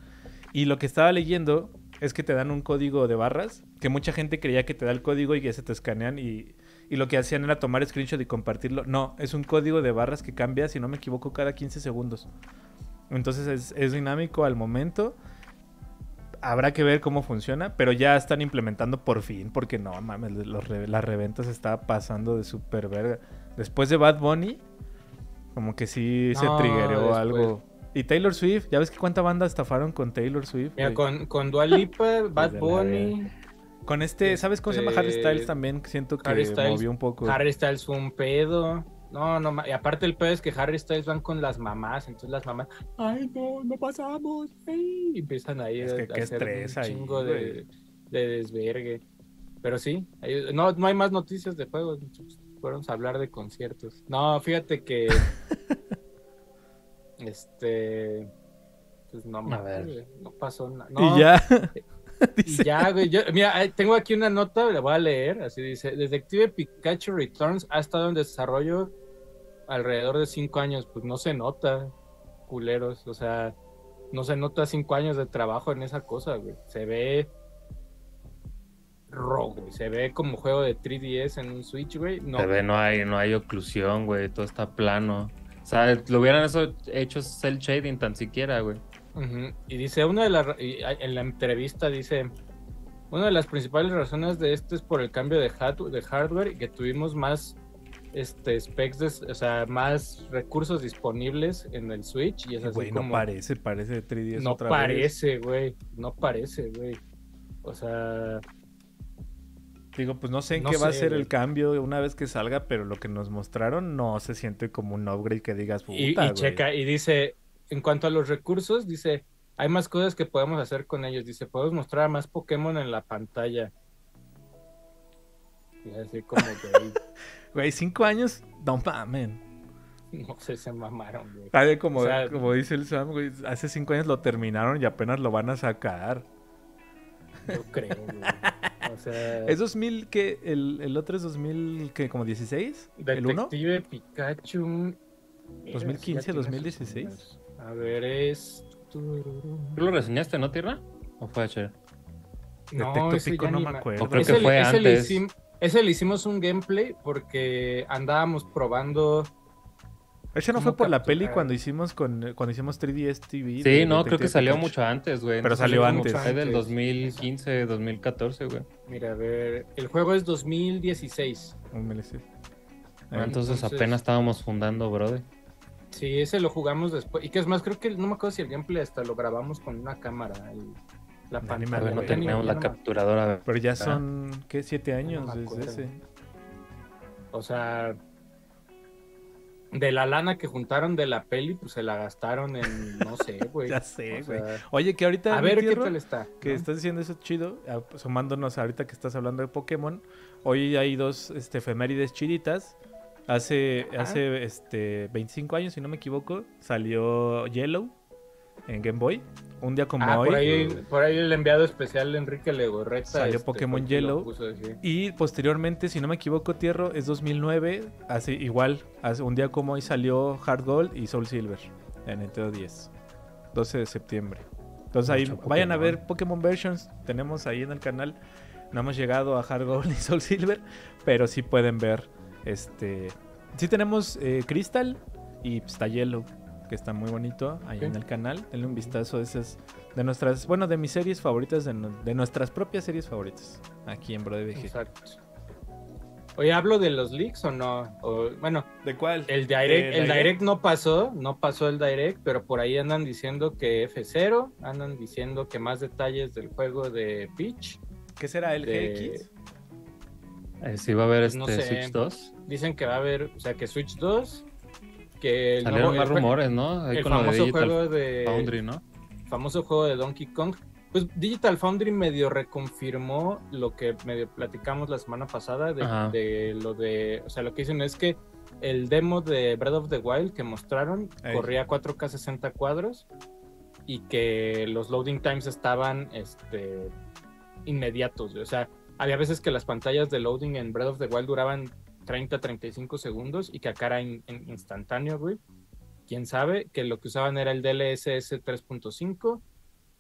Y lo que estaba leyendo es que te dan un código de barras, que mucha gente creía que te da el código y que se te escanean y, y lo que hacían era tomar screenshot y compartirlo. No, es un código de barras que cambia, si no me equivoco, cada 15 segundos. Entonces es, es dinámico al momento. Habrá que ver cómo funciona, pero ya están implementando por fin, porque no mames, los re- la reventa se está pasando de super verga. Después de Bad Bunny, como que sí se triggeró algo. Y Taylor Swift, ya ves que cuánta banda estafaron con Taylor Swift. Mira, con, con Dua Lipa, Bad Bunny, Con este, ¿sabes cómo se llama Harry Este, Styles también? Siento que Harry Styles, movió un poco. Harry Styles fue un pedo. No, no, y aparte el pedo es que Harry Styles van con las mamás, entonces las mamás, ay, no, no pasamos, ay", y empiezan ahí Es que a, qué hacer estrés un ahí, chingo de, de desvergue. Pero sí, no, no hay más noticias de juegos, fueron a hablar de conciertos. No, fíjate que, este, pues no mames, no pasó nada. No, Y ya. y ya, güey. yo- mira, ahí tengo aquí una nota, la voy a leer. Así dice: Detective Pikachu Returns ha estado en desarrollo alrededor de cinco años. Pues no se nota, culeros. O sea, no se nota cinco años de trabajo en esa cosa, güey. Se ve rojo, güey. Se ve como juego de 3DS en un Switch, güey. No, Se ve, no hay, no hay oclusión, güey. Todo está plano. O sea, lo hubieran eso hecho cel shading tan siquiera, güey. Y dice, una de las, en la entrevista dice, una de las principales razones de esto es por el cambio de, hard- de hardware y que tuvimos más este, specs, de- o sea, más recursos disponibles en el Switch y es así Güey, no parece, parece de 3DS no otra vez. parece, güey, no parece, güey. O sea, Digo, pues no sé en No qué va a ser güey. el cambio una vez que salga, pero lo que nos mostraron no se siente como un upgrade que digas, puta, y, y güey". checa, y dice, en cuanto a los recursos, dice, hay más cosas que podemos hacer con ellos. Dice, podemos mostrar más Pokémon en la pantalla. Y así como que Güey, cinco años, no mames. no sé, se mamaron, güey. Ah, como, O sea- como dice el Sam, güey, hace cinco años lo terminaron y apenas lo van a sacar. Yo creo, güey. O sea, ¿Es 2000 que el, el otro es 2000 que como 16? ¿El 1? Detective Pikachu. Mira, 2015, sí, ya tiene 2016. sus números. A ver, es. ¿Tú lo reseñaste, no, Tierra? ¿O fue? Detecto ese Pico ya no ni me acuerdo. O creo Ese que le- fue ese le antes. hicim- ese le hicimos un gameplay porque andábamos probando. Ese no ¿Cómo fue por la peli cuando hicimos con cuando hicimos 3DS TV. Sí, de no, creo que salió Pikachu. mucho antes, güey. Pero No salió antes. Fue del Antes. 2015, 2014, güey. Mira, a ver. El juego es 2016. Un DLC. Ah, entonces, Entonces- apenas estábamos fundando, brother. Sí, ese lo jugamos después. Y que es más, creo que no me acuerdo si el gameplay hasta lo grabamos con una cámara. el- la No, pantalla. me A ver, no tenía- terminamos la no capturadora. Pero ya Ah. son, ¿qué? ¿Siete años desde ese? O sea, de la lana que juntaron de la peli, pues se la gastaron en, no sé, güey. Ya sé, O güey. sea, Oye, que ahorita... a ver qué tal está. Que ¿no? estás diciendo eso chido, ah, sumándonos ahorita que estás hablando de Pokémon. Hoy hay dos este, efemérides chiditas. Hace, Ajá. hace este, 25 años, si no me equivoco, salió Yellow. En Game Boy. Un día como Ah, hoy. por ahí, por ahí el enviado especial Enrique Legorreta. Salió este, Pokémon lo Yellow. puso. Y posteriormente, si no me equivoco, Tierro, es 2009. Así, igual, hace un día como hoy salió Hard Gold y Soul Silver en Nintendo 10. 12 de septiembre. Entonces ahí Mucho vayan a ver Pokémon Versions. Tenemos ahí en el canal. No hemos llegado a Hard Gold y Soul Silver. Pero sí pueden ver. Este. Sí tenemos eh, Crystal y pues, está Yellow. Que está muy bonito ahí en el canal. Denle un vistazo de esas. De nuestras. Bueno, de mis series favoritas. De, de nuestras propias series favoritas. Aquí en BroDBG. Exacto. Oye, ¿hablo de los leaks o no? O, bueno, ¿De cuál? el direct, el direct no pasó, no pasó el direct, pero por ahí andan diciendo que F0, andan diciendo que más detalles del juego de Peach. ¿Qué será el de- GX? Eh, sí va a haber no este sé. Switch 2. Dicen que va a haber, o sea, que Switch 2, que el, Salieron nuevo- más rumores, ¿no? Ahí el con de famoso juego de Foundry, ¿no? famoso juego de Donkey Kong. Pues Digital Foundry medio reconfirmó lo que medio platicamos la semana pasada de, lo de, o sea, lo que dicen es que el demo de Breath of the Wild que mostraron Ey. corría 4K 60 cuadros y que los loading times estaban este, inmediatos, o sea, había veces que las pantallas de loading en Breath of the Wild duraban 30, 35 segundos y que acá era in- in- instantáneo, güey. Quién sabe, que lo que usaban era el DLSS 3.5.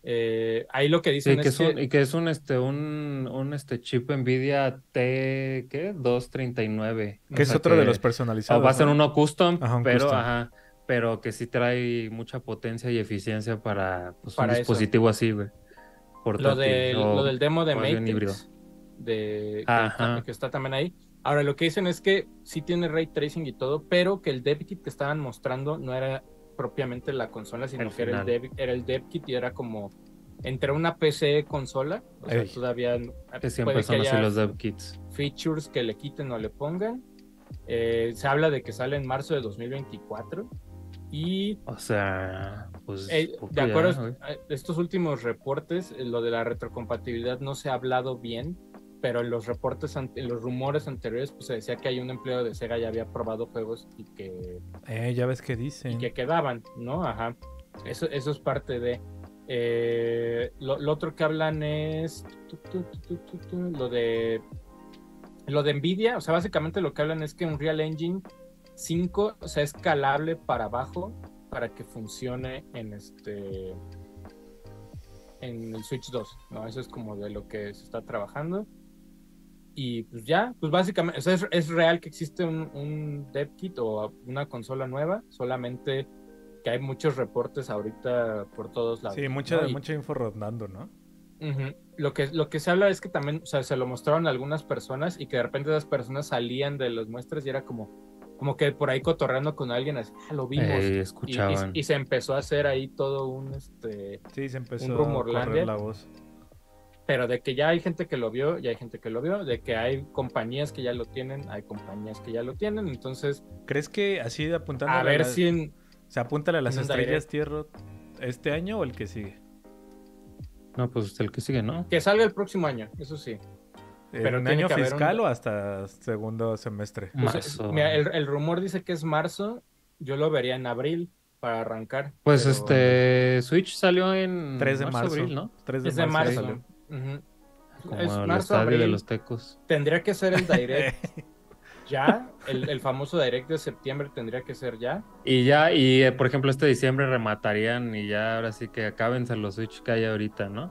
Eh, ahí lo que Sí, dicen que es es un, que y que es un este un, un este chip Nvidia T ¿qué? 239. Que O es sea otro de los personalizados. o va a ser ¿no? uno custom, Ajá, un pero custom. ajá, pero que sí trae mucha potencia y eficiencia para pues, Para un eso. dispositivo así, güey. lo, del, o- lo del demo de. Matrix, de, que, Ajá. está, que está también ahí. Ahora, lo que dicen es que sí tiene ray tracing y todo, pero que el dev kit que estaban mostrando no era propiamente la consola, sino El que era el, dev, era el dev kit y era como entre una PC consola, o sea, todavía que siempre puede son que así haya- los dev kits. features que le quiten o le pongan. Eh, se habla de que sale en marzo de 2024. Y O sea, pues eh, de acuerdo a estos últimos reportes, eh, lo de la retrocompatibilidad no se ha hablado bien, pero en los reportes, en los rumores anteriores, pues se decía que hay un empleado de Sega ya había probado juegos y que, Eh, ya ves que y dicen. que quedaban, ¿no? Ajá. Eso, eso es parte de. eh, lo, lo otro que hablan es tu, tu, tu, lo de lo de Nvidia, o sea, básicamente lo que hablan es que Unreal Engine 5 o sea, es escalable para abajo para que funcione en este en el Switch 2, ¿no? Eso es como de lo que se está trabajando. Y pues ya, pues básicamente, o sea, es, es real que existe un, un dev kit o una consola nueva, solamente que hay muchos reportes ahorita por todos lados. Sí, mucha, ¿no? Y- mucha info rondando, ¿no? Lo que, lo que se habla es que también, o sea, se lo mostraron a algunas personas y que de repente esas personas salían de las muestras y era como, como que por ahí cotorreando con alguien, así, "Ah, lo vimos. Eh, Y- y, escuchaban. y se empezó a hacer ahí todo un, este, Sí, se empezó Un a correr la voz. Pero de que ya hay gente que lo vio, ya hay gente que lo vio, de que hay compañías que ya lo tienen, hay compañías que ya lo tienen, entonces, ¿Crees que así apuntando a ver si en, se apunta a las un estrellas tierra este año o el que sigue? No, pues el que sigue, ¿no? que salga el próximo año, eso sí. Pero ¿En tiene año fiscal un- o hasta segundo semestre? Pues, Marzo. mira, el, el rumor dice que es marzo, yo lo vería en abril para arrancar. Pues pero- este Switch salió en 3 de marzo. abril, ¿no? 3 de Es de marzo. marzo. Como Es el marzo, estadio de abril. los Tecos. Tendría que ser el direct ya. El, el famoso direct de septiembre tendría que ser ya. Y ya, y eh, por ejemplo, este diciembre rematarían y ya ahora sí que acábense los Switch que hay ahorita, ¿no?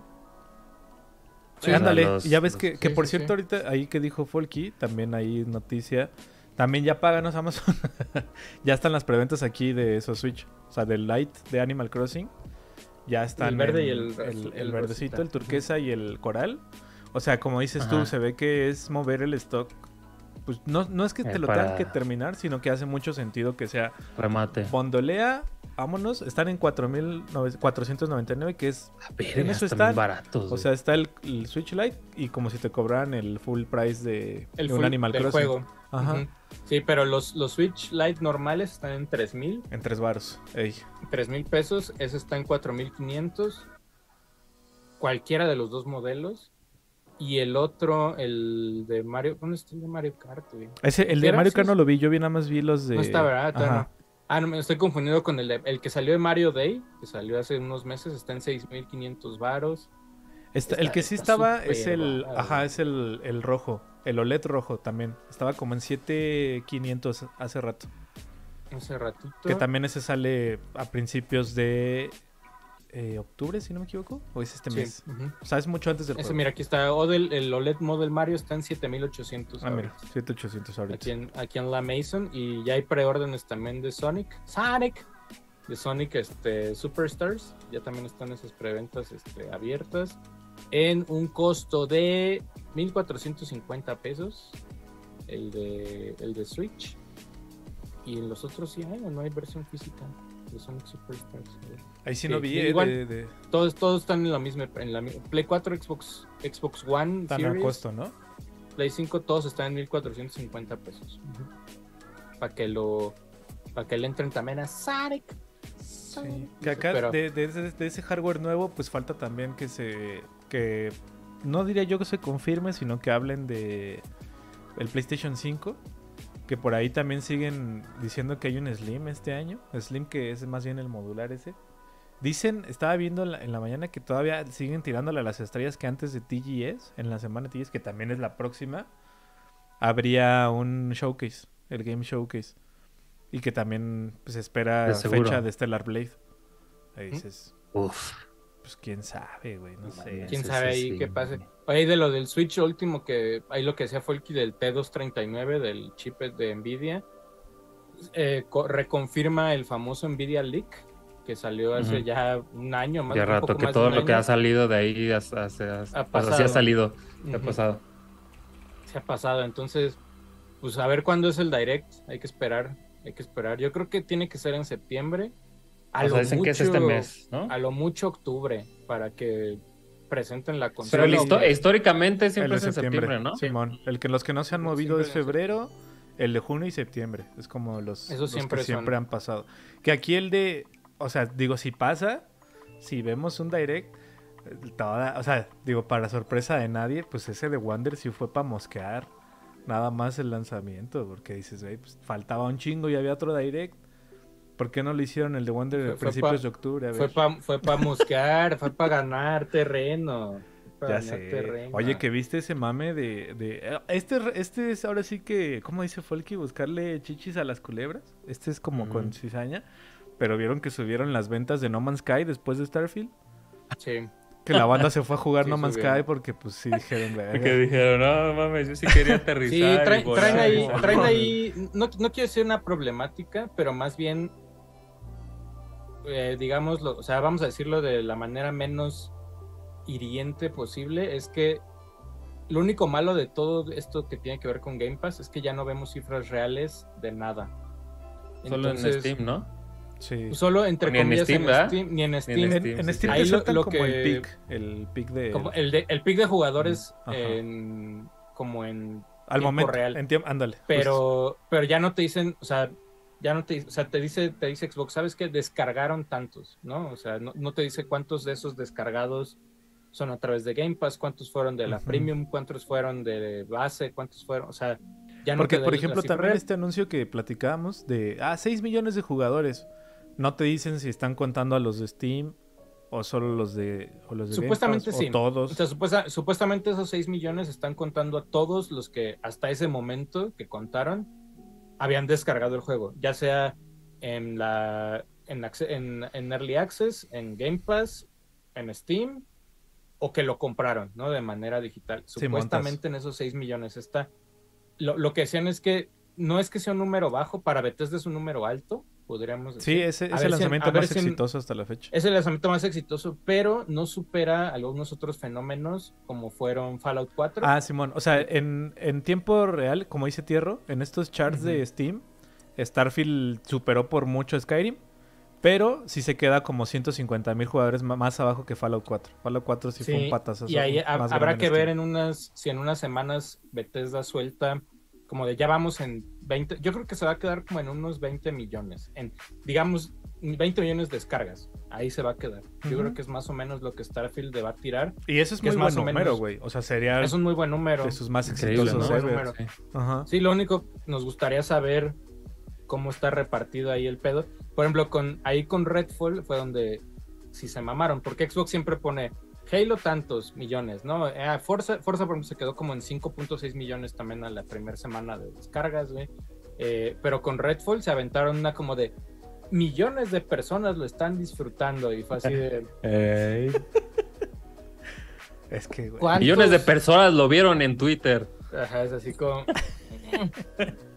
Sí, O sea, ándale, los- ya ves los- que, que sí, por sí, cierto sí. ahorita ahí que dijo Folky, también hay noticia, también ya páganos Amazon, ya están las preventas aquí de esos Switch, o sea, del Light de Animal Crossing, ya están El verde en- y el- el, el verdecito, rosita. el turquesa y el coral, o sea, como dices tú, Ajá. se ve que es mover el stock, pues no, no es que te Eh, lo para- tengan que terminar, sino que hace mucho sentido que sea Remate. bondolea, vámonos, están en 4.499, que es A ver, en eso están baratos. o sea, está el, el Switch Lite y como si te cobraran el full price de, El de un full Animal del Crossing. juego. Ajá. Sí, pero los, los Switch Lite normales están en 3000, En tres baros. Ey. 3000 pesos. Ese está en 4500. Cualquiera de los dos modelos. Y el otro, el de Mario. ¿Dónde está el de Mario Kart, güey? Ese, el ¿Qué de? Mario Kart no lo vi, yo vi nada más vi los de... No está, ¿verdad? Ajá. Ah, no, me estoy confundiendo con el, de- el que salió de Mario Day, que salió hace unos meses, está en 6.500 varos. Está- Está- el que sí estaba es el, ajá, es el, el rojo, el OLED rojo también. Estaba como en 7500 hace rato. Hace ratito. Que también ese sale a principios de eh, octubre, si no me equivoco, o es este Sí, mes. ujú. O sea, es mucho antes del juego. mira, aquí está. Odel, el OLED Model Mario está en 7800. Ah, mira, ahorita. 7800 ahorita. Aquí en, aquí en la Mason. Y ya hay preórdenes también de Sonic. Sonic. De Sonic este, Superstars. Ya también están esas preventas este, abiertas. En un costo de 1450 pesos. El de, el de Switch. Y en los otros sí hay, o no hay versión física de Sonic Superstars. Ahí sí no vi, eh, igual. de, de- Todos, todos están en la misma, en la Play 4, Xbox, Xbox One, tan a costo, ¿no? Play 5, todos están en 1450 pesos. Para que lo, para que le entren también a Sonic. Sí. Que acá Pero- de, de ese, de ese hardware nuevo, pues falta también que se. que no diría yo que se confirme, sino que hablen de el PlayStation 5. Que por ahí también siguen diciendo que hay un Slim este año. Slim que es más bien el modular ese. Dicen, estaba viendo en la, en la mañana que todavía siguen tirándole a las estrellas que antes de TGS, en la semana de TGS, que también es la próxima, habría un showcase, el Game Showcase. Y que también pues, se espera De fecha de Stellar Blade. Ahí ¿Mm? dices, Uf. Pues quién sabe, güey, no sé. ¿Quién sabe ahí sí. qué pase? Oye, de lo del Switch último que ahí lo que decía fue el que del T239 del chip de Nvidia. eh, co- reconfirma el famoso Nvidia Leak que salió hace ya un año más Ya rato poco que más todo lo que ha salido de ahí hasta, hasta, hasta- Ha pues, así pasado. ha salido, ha pasado. se ha pasado. Entonces, pues a ver cuándo es el direct. Hay que esperar. Hay que esperar. Yo creo que tiene que ser en septiembre. A O lo sea, dicen que es este mucho- mes, ¿no? A lo mucho octubre para que presenten la consola. Pero históricamente siempre es en septiembre, ¿no? Simón. El que los que no se han movido Siempre es febrero, el de junio y septiembre. Es como los, los siempre que son. siempre han pasado. Que aquí el de, o sea, digo, si pasa, si vemos un direct, toda- o sea, digo, para sorpresa de nadie, pues ese de Wonder sí fue para mosquear. Nada más el lanzamiento, porque dices, güey, pues faltaba un chingo y había otro direct. ¿Por qué no lo hicieron el de Wonder Fue- a fue principios pa- de octubre? A Fue para fue pa mosquear, fue para ganar terreno. fue pa' Ya ganar sé. terreno. Oye, que viste ese mame de, de- eh, Este, este es ahora sí que, ¿cómo dice Folky? Buscarle chichis a las culebras. Este es como con cizaña. Pero vieron que subieron las ventas de No Man's Sky después de Starfield. Sí. Que la banda se fue a jugar Sí, No Man's subieron. Sky porque pues sí dijeron, Que dijeron, no mames, yo sí quería aterrizar. Sí, traen, volar". traen ahí, traen ahí, no, no quiero decir una problemática, pero más bien, eh, digámoslo, o sea, vamos a decirlo de la manera menos hiriente posible, es que lo único malo de todo esto que tiene que ver con Game Pass es que ya no vemos cifras reales de nada. Solo Entonces, en Steam, ¿no? Sí. Solo entre Ni en Steam, en ¿verdad? Steam, ni en Steam. en En, Steam, en sí, Steam sí. Ahí lo- como que- el pick. El pick de... Como el, de, el pick de jugadores en, como en al tiempo momento. real. En tiempo, ándale. pero pero ya no te dicen, o sea, ya no te, o sea, te dice, te dice Xbox, sabes que descargaron tantos, ¿no? O sea, no, no te dice cuántos de esos descargados son a través de Game Pass, cuántos fueron de la. Premium, cuántos fueron de base, cuántos fueron, o sea, ya no Porque, te por ejemplo, también este anuncio que platicábamos de, ah, 6 millones de jugadores. No te dicen si están contando a los de Steam o solo los de, o los de Game Supuestamente Pass, sí. o todos. O sea, supuesta- supuestamente esos 6 millones están contando a todos los que hasta ese momento que contaron habían descargado el juego, ya sea en la en, en, en Early Access, en Game Pass, en Steam, o que lo compraron, ¿no? De manera digital. Sí, Supuestamente en esos 6 millones está. Lo, lo que decían es que no es que sea un número bajo, para Bethesda es un número alto, podríamos decir. sí, ese es el lanzamiento más si exitoso hasta la fecha. Es el lanzamiento más exitoso, pero no supera algunos otros fenómenos como fueron Fallout 4. Ah, Simón. O sea, en, en tiempo real, como dice Tierro, en estos charts de. Steam, Starfield superó por mucho a Skyrim, pero sí se queda como 150 mil jugadores más abajo que Fallout 4. Fallout 4 sí, fue un patazo. y ahí ha- habrá que ver en unas, si en unas semanas Bethesda suelta como de ya vamos en 20, yo creo que se va a quedar como en unos 20 millones, en digamos 20 millones de descargas, ahí se va a quedar. Yo creo que es más o menos lo que Starfield va a tirar. Y eso es muy es buen más o número, menos- güey. O sea, sería Es un muy buen número. de sus más exitosos ¿no? ever. Sí. Ajá. Sí, lo único nos gustaría saber cómo está repartido ahí el pedo. Por ejemplo, con, ahí con Redfall fue donde sí se mamaron, porque Xbox siempre pone Halo tantos millones, ¿no? Eh, Forza, Forza, por ejemplo, se quedó como en 5.6 millones también a la primera semana de descargas, güey. Eh, pero con Redfall se aventaron una como de millones de personas lo están disfrutando y fue así de... es que, Millones de personas lo vieron en Twitter. Ajá, es así como...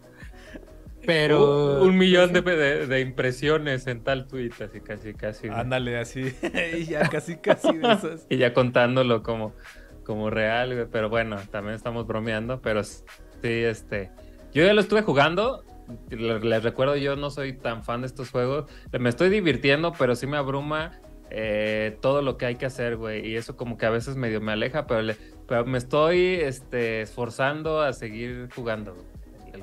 Pero. Un, millón de, impresiones en tal tweet, así casi, casi. Ándale, así. y ya casi, casi de esos. y ya contándolo como, como real, güey. Pero bueno, también estamos bromeando. Pero sí, este. Yo ya lo estuve jugando. Les recuerdo, yo no soy tan fan de estos juegos. Me estoy divirtiendo, pero sí me abruma eh, todo lo que hay que hacer, güey. Y eso como que a veces medio me aleja, pero, pero me estoy este, esforzando a seguir jugando.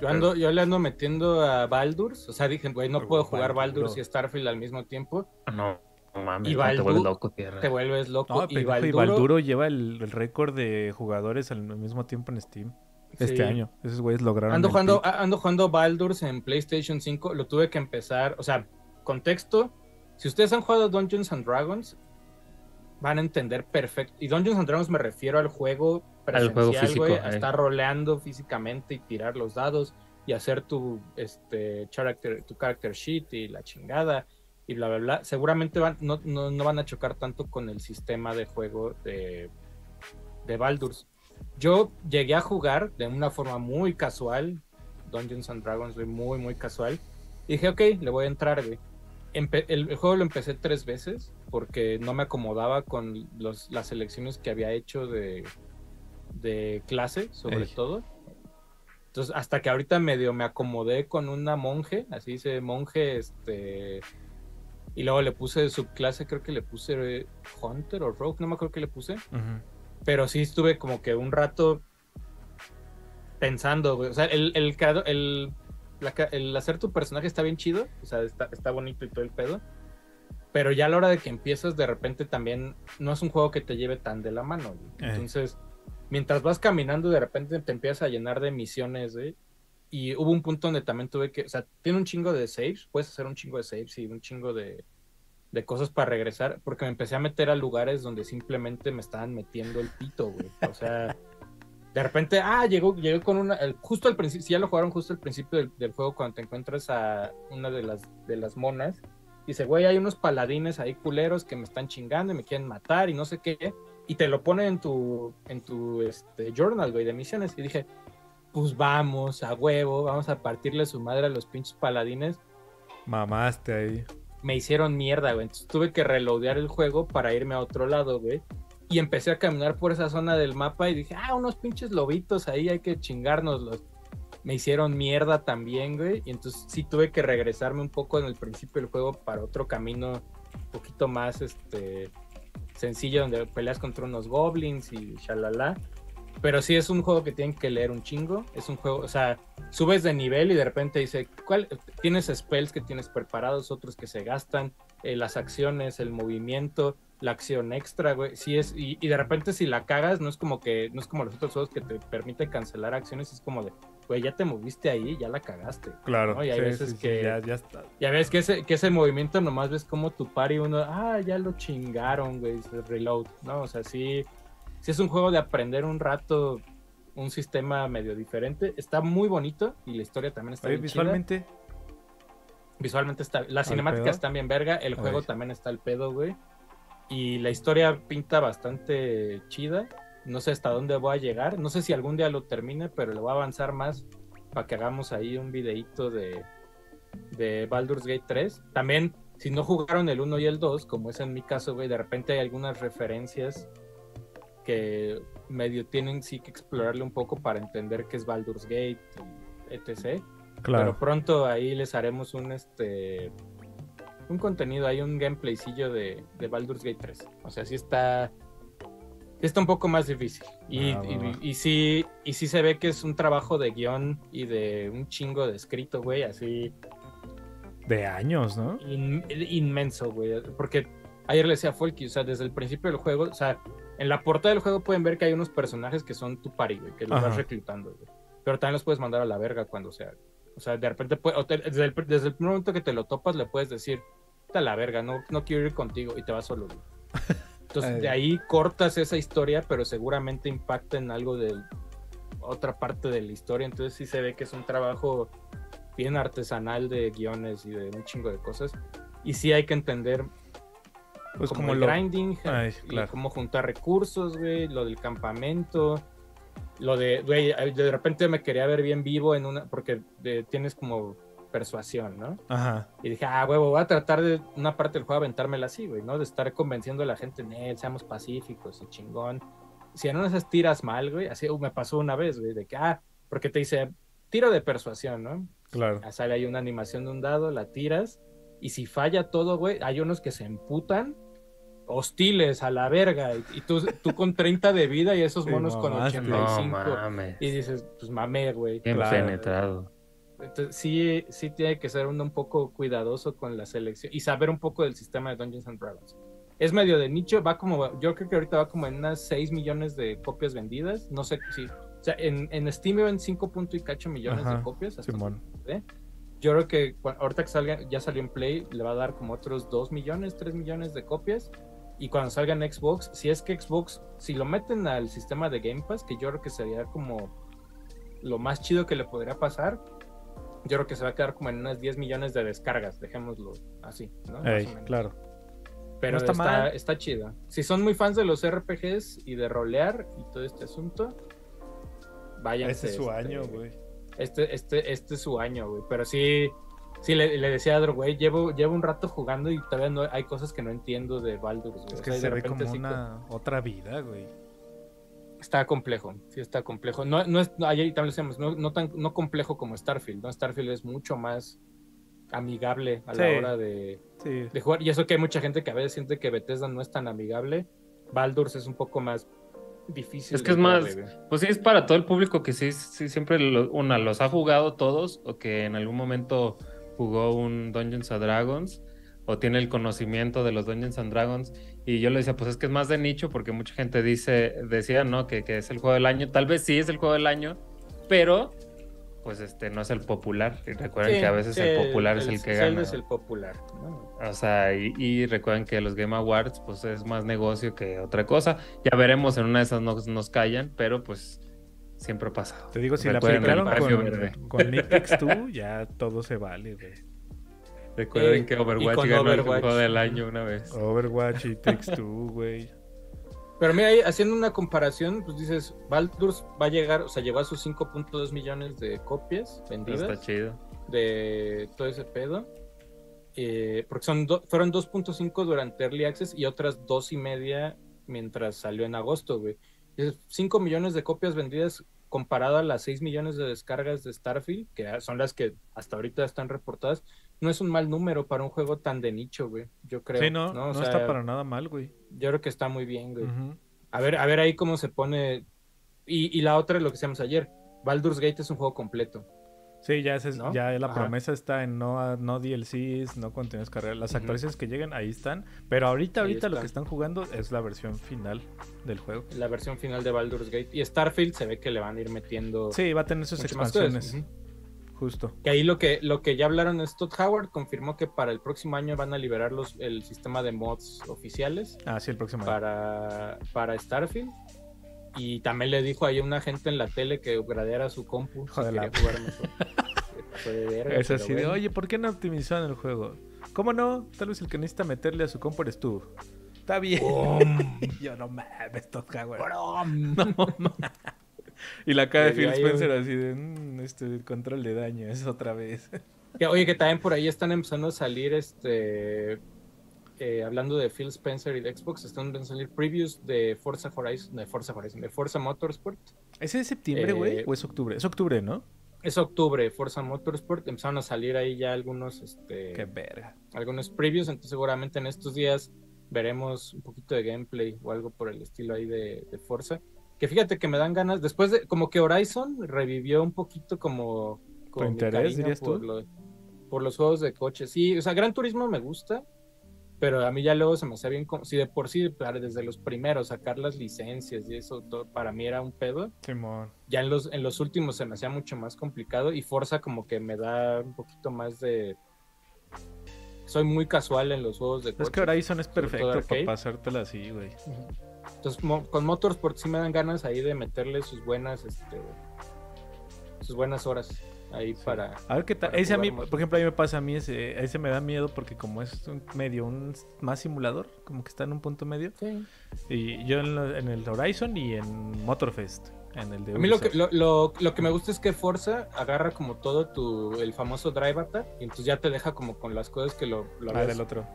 Yo, yo le ando metiendo a Baldur's, o sea, dije, güey, no puedo jugar Baldur's y Starfield al mismo tiempo. Ah, no, no mames, y te vuelves loco, tierra. Te vuelves loco. y, Balduro... lleva el, récord de jugadores al mismo tiempo en Steam. Este año. Esos güeyes lograron. Ando jugando, ando jugando Baldur's en PlayStation 5. Lo tuve que empezar. O sea, contexto. Si ustedes han jugado Dungeons and Dragons, van a entender perfecto. Y Dungeons and Dragons me refiero al juego presencial, juego físico, güey, a estar roleando físicamente y tirar los dados y hacer tu este character, tu character sheet y la chingada y bla bla bla. Seguramente van, no, no, no van a chocar tanto con el sistema de juego de, de Baldur's. Yo llegué a jugar de una forma muy casual, Dungeons and Dragons, muy, muy casual. Y dije, ok, le voy a entrar, güey el, juego lo empecé tres veces porque no me acomodaba con los, las selecciones que había hecho de, de clase, sobre todo. Entonces, hasta que ahorita medio me acomodé con una monje, así dice monje, este. Y luego le puse de subclase, creo que le puse Hunter o Rogue, no me acuerdo qué le puse. Pero sí estuve como que un rato pensando, O sea, el, el, el el hacer tu personaje está bien chido, o sea, está, bonito y todo el pedo. Pero ya a la hora de que empiezas, de repente también no es un juego que te lleve tan de la mano. Entonces, mientras vas caminando, de repente te empiezas a llenar de misiones, Y hubo un punto donde también tuve que, o sea, tiene un chingo de saves, puedes hacer un chingo de saves y un chingo de, de cosas para regresar, porque me empecé a meter a lugares donde simplemente me estaban metiendo el pito, güey. O sea, de repente, ah, llegó, llegó con una, justo al principio, si ya lo jugaron justo al principio del, juego, cuando te encuentras a una de las, de las monas, dice, güey, hay unos paladines ahí culeros que me están chingando y me quieren matar y no sé qué, y te lo pone en tu, en tu este, journal, güey, de misiones, y dije, pues vamos, a huevo, vamos a partirle su madre a los pinches paladines. Mamaste ahí. Me hicieron mierda, güey, entonces tuve que reloadear el juego para irme a otro lado, güey y empecé a caminar por esa zona del mapa y dije, ah, unos pinches lobitos ahí, hay que chingárnoslos. Me hicieron mierda también, güey. Y entonces sí tuve que regresarme un poco en el principio del juego para otro camino un poquito más este sencillo, donde peleas contra unos goblins y shalala. Pero sí es un juego que tienen que leer un chingo. Es un juego, o sea, subes de nivel y de repente dice, ¿cuál? Tienes spells que tienes preparados, otros que se gastan, eh, las acciones, el movimiento la acción extra, güey. Sí es, y, de repente si la cagas, no es como que, no es como los otros juegos que te permite cancelar acciones, es como de, güey, ya te moviste ahí, ya la cagaste. Claro. Y hay veces que. ya, ya, está. Ya ves que ese, que ese movimiento nomás ves como tu par y uno, ah, ya lo chingaron, güey, reload, ¿no? O sea, sí, sí es un juego de aprender un rato un sistema medio diferente. Está muy bonito y la historia también está bien visualmente. Visualmente está. Las cinemáticas están bien verga. El juego también está al pedo, güey. Y la historia pinta bastante chida. No sé hasta dónde voy a llegar. No sé si algún día lo termine, pero le voy a avanzar más para que hagamos ahí un videito de, de Baldur's Gate 3. También, si no jugaron el 1 y el 2, como es en mi caso, güey, de repente hay algunas referencias que medio tienen sí que explorarle un poco para entender qué es Baldur's Gate, etc. Claro. Pero pronto ahí les haremos un este un contenido, hay un gameplaycillo de, de Baldur's Gate 3. O sea, sí está, está un poco más difícil. Y, ah, y, sí, y sí se ve que es un trabajo de guion y de un chingo de escrito, güey, así. De años, ¿no? inmenso, güey. Porque ayer le decía a Folky, o sea, desde el principio del juego, o sea, en la portada del juego pueden ver que hay unos personajes que son tu pari, güey, que los vas reclutando, güey. Pero también los puedes mandar a la verga cuando sea. O sea, de repente, puede- o te- desde, el, desde el momento que te lo topas, le puedes decir, "Vete a la verga, no, no quiero ir contigo, y te vas solo. güey. Entonces, Ay. de ahí cortas esa historia, pero seguramente impacta en algo de otra parte de la historia. Entonces, sí se ve que es un trabajo bien artesanal de guiones y de un chingo de cosas. Y sí hay que entender Pues como, como el lo... grinding, Ay, y cómo juntar recursos, güey, lo del campamento, lo de, güey, de repente me quería ver bien vivo en una, porque de- tienes como persuasión, ¿no? Ajá. Y dije, ah, huevo, voy a tratar de una parte del juego aventármela así, güey, ¿no? De estar convenciendo a la gente, Nel, seamos pacíficos y chingón. Si en una de esas tiras mal, güey, así uh, me pasó una vez, güey, de que, ah, porque te dice, tiro de persuasión, ¿no? Claro. Ah, Sale ahí una animación de un dado, la tiras, y si falla todo, güey, hay unos que se emputan, hostiles a la verga, y, y tú, tú con 30 de vida y esos Sí, monos con mamaste. 85. No mames. y dices, pues mamé, güey. Claro. penetrado. Entonces, sí, sí tiene que ser uno un poco cuidadoso con la selección y saber un poco del sistema de Dungeons and Dragons. Es medio de nicho, va como, yo creo que ahorita va como en unas 6 millones de copias vendidas, no sé si, o sea, en, en Steam iban 5 punto y cacho millones Ajá, de copias. hasta Simón. ¿eh? Yo creo que cu- ahorita que salga, ya salió en Play, le va a dar como otros 2 millones, 3 millones de copias. Y cuando salga en Xbox, si es que Xbox, si lo meten al sistema de Game Pass, que yo creo que sería como lo más chido que le podría pasar, yo creo que se va a quedar como en unas 10 millones de descargas, dejémoslo así, ¿no? Más Ey, o menos. claro. Pero No está está, mal. está chido. Si son muy fans de los RPGs y de rolear y todo este asunto, vayan. Ese es su año, güey. Este, este, este es su año, güey. Pero sí, sí le, le decía a Adro, güey, llevo, llevo un rato jugando y todavía no hay cosas que no entiendo de Baldur's, güey. Es O que sea, se de ve como una otra vida, güey. Está complejo, sí está complejo. No, no es, no, ayer también decíamos, no, no tan no complejo como Starfield, ¿no? Starfield es mucho más amigable a Sí. la hora de, Sí. de jugar. Y eso que hay mucha gente que a veces siente que Bethesda no es tan amigable. Baldur's es un poco más difícil. Es que es más-. Pues sí, es para todo el público que sí, sí siempre, lo- una, los ha jugado todos o que en algún momento jugó un Dungeons and Dragons o tiene el conocimiento de los Dungeons and Dragons. Y yo le decía, pues es que es más de nicho porque mucha gente dice, decía, ¿no? Que, que es el juego del año. Tal vez sí es el juego del año, pero pues este no es el popular. Y recuerden Sí, que a veces sí, el popular es el que Zelda gana. es el popular. ¿no? O sea, y, y recuerden que los Game Awards, pues es más negocio que otra cosa. Ya veremos, en una de esas nos, nos callan, pero pues siempre ha pasado. Te digo, si la Recuerden el aplicaron con, con Nick X2, ya todo se vale, güey. Recuerden Eh, que Overwatch ganó el Overwatch. juego del año una vez. Overwatch y Takes Two, güey. Pero mira, ahí, haciendo una comparación, pues dices, Baldur's va a llegar, o sea, llegó a sus 5.2 millones de copias vendidas Está chido. de todo ese pedo. Eh, porque son do- fueron 2.5 durante Early Access y otras dos y media mientras salió en agosto, güey. 5 millones de copias vendidas comparado a las 6 millones de descargas de Starfield, que son las que hasta ahorita están reportadas, no es un mal número para un juego tan de nicho, güey. Yo creo. sí, no, no, O sea, está para nada mal, güey. Yo creo que está muy bien, güey. A ver, a ver ahí cómo se pone. Y, y la otra es lo que decíamos ayer. Baldur's Gate es un juego completo. Sí, ya, es- ¿No? ya la Ajá. promesa está en no, no DLCs, no contenidos carreras. Las Ujú. actualizaciones que lleguen, ahí están. Pero ahorita, ahorita lo que están jugando es la versión final del juego. La versión final de Baldur's Gate. Y Starfield se ve que le van a ir metiendo. Sí, va a tener sus expansiones. Justo. Que ahí lo que, lo que ya hablaron es Todd Howard confirmó que para el próximo año van a liberar los, el sistema de mods oficiales Ah, sí, el próximo año. para, para Starfield. Y también le dijo ahí a una gente en la tele que gradeara su compu. Si la- quería jugar mejor. De verga, Es así de, oye, ¿por qué no optimizaron el juego? ¿Cómo no? Tal vez el que necesita meterle a su compu eres tú. Está bien. Yo no mames, Howard. ¡Brum! No mames. Y la cara de Phil Spencer así de, "Mm, este el control de daño, es otra vez. Que, oye, que también por ahí están empezando a salir, este, eh, hablando de Phil Spencer y de Xbox, están empezando a salir previews de Forza Horizon, de Forza Horizon, de Forza Motorsport. ¿Es de septiembre, güey? Eh, ¿O es octubre? Es octubre, ¿no? Es octubre, Forza Motorsport, empezaron a salir ahí ya algunos, este, Qué verga. algunos previews, entonces seguramente en estos días veremos un poquito de gameplay o algo por el estilo ahí de, de Forza. Que fíjate que me dan ganas, después de, como que Horizon revivió un poquito como... como interés, dirías por tú? lo- por los juegos de coches. Sí, o sea, Gran Turismo me gusta, pero a mí ya luego se me hacía bien, como, si de por sí, desde los primeros, sacar las licencias y eso, todo, para mí era un pedo. Simón. Ya en los, en los últimos se me hacía mucho más complicado y Forza como que me da un poquito más de... Soy muy casual en los juegos de Es que Horizon es perfecto para pasártela así, güey. Entonces, con Motorsport sí me dan ganas ahí de meterle sus buenas, este, sus buenas horas ahí para. A ver qué tal. Ese a mí, por ejemplo, a mí me pasa a mí, ese, ese me da miedo porque como es un medio, un más simulador, como que está en un punto medio. Sí. Y yo en, el Horizon y en Motorfest. En el de a mí lo que, lo, lo, lo que, me gusta es que Forza agarra como todo tu, el famoso drive attack y entonces ya te deja como con las cosas que lo, lo ah, del otro.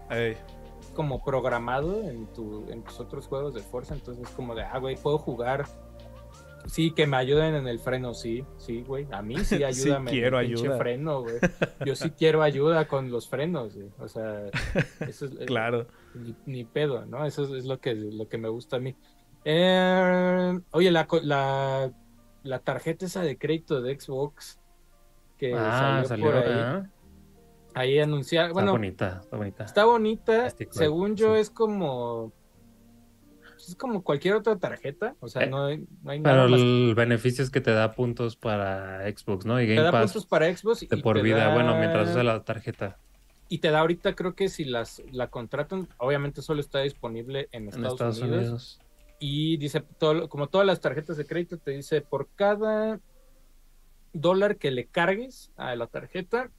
como programado en, tu, en tus otros juegos de Forza, entonces es como de, ah, güey, puedo jugar Sí, que me ayuden en el freno, sí, sí, güey. A mí sí ayúdame. sí, quiero ayuda. freno, güey. Yo sí quiero ayuda con los frenos, güey. O sea, eso es. Eh, claro. Ni, pedo, ¿no? Eso es lo que, lo que me gusta a mí. Eh, oye, la, la, la, tarjeta esa de crédito de Xbox que ah, salió, por ahí. Ahí anunciar. Bueno, está bonita, está bonita. Está bonita. Según yo, es como es como cualquier otra tarjeta, o sea, eh, no, hay, nada Pero el beneficio es que te da puntos para Xbox, ¿no? Y Game te da puntos para Xbox y por vida, bueno, mientras usa la tarjeta. Y te da ahorita, creo que si las la contratan, obviamente solo está disponible en Estados, Unidos. Y dice, todo, como todas las tarjetas de crédito, te dice por cada dólar que le cargues a la tarjeta,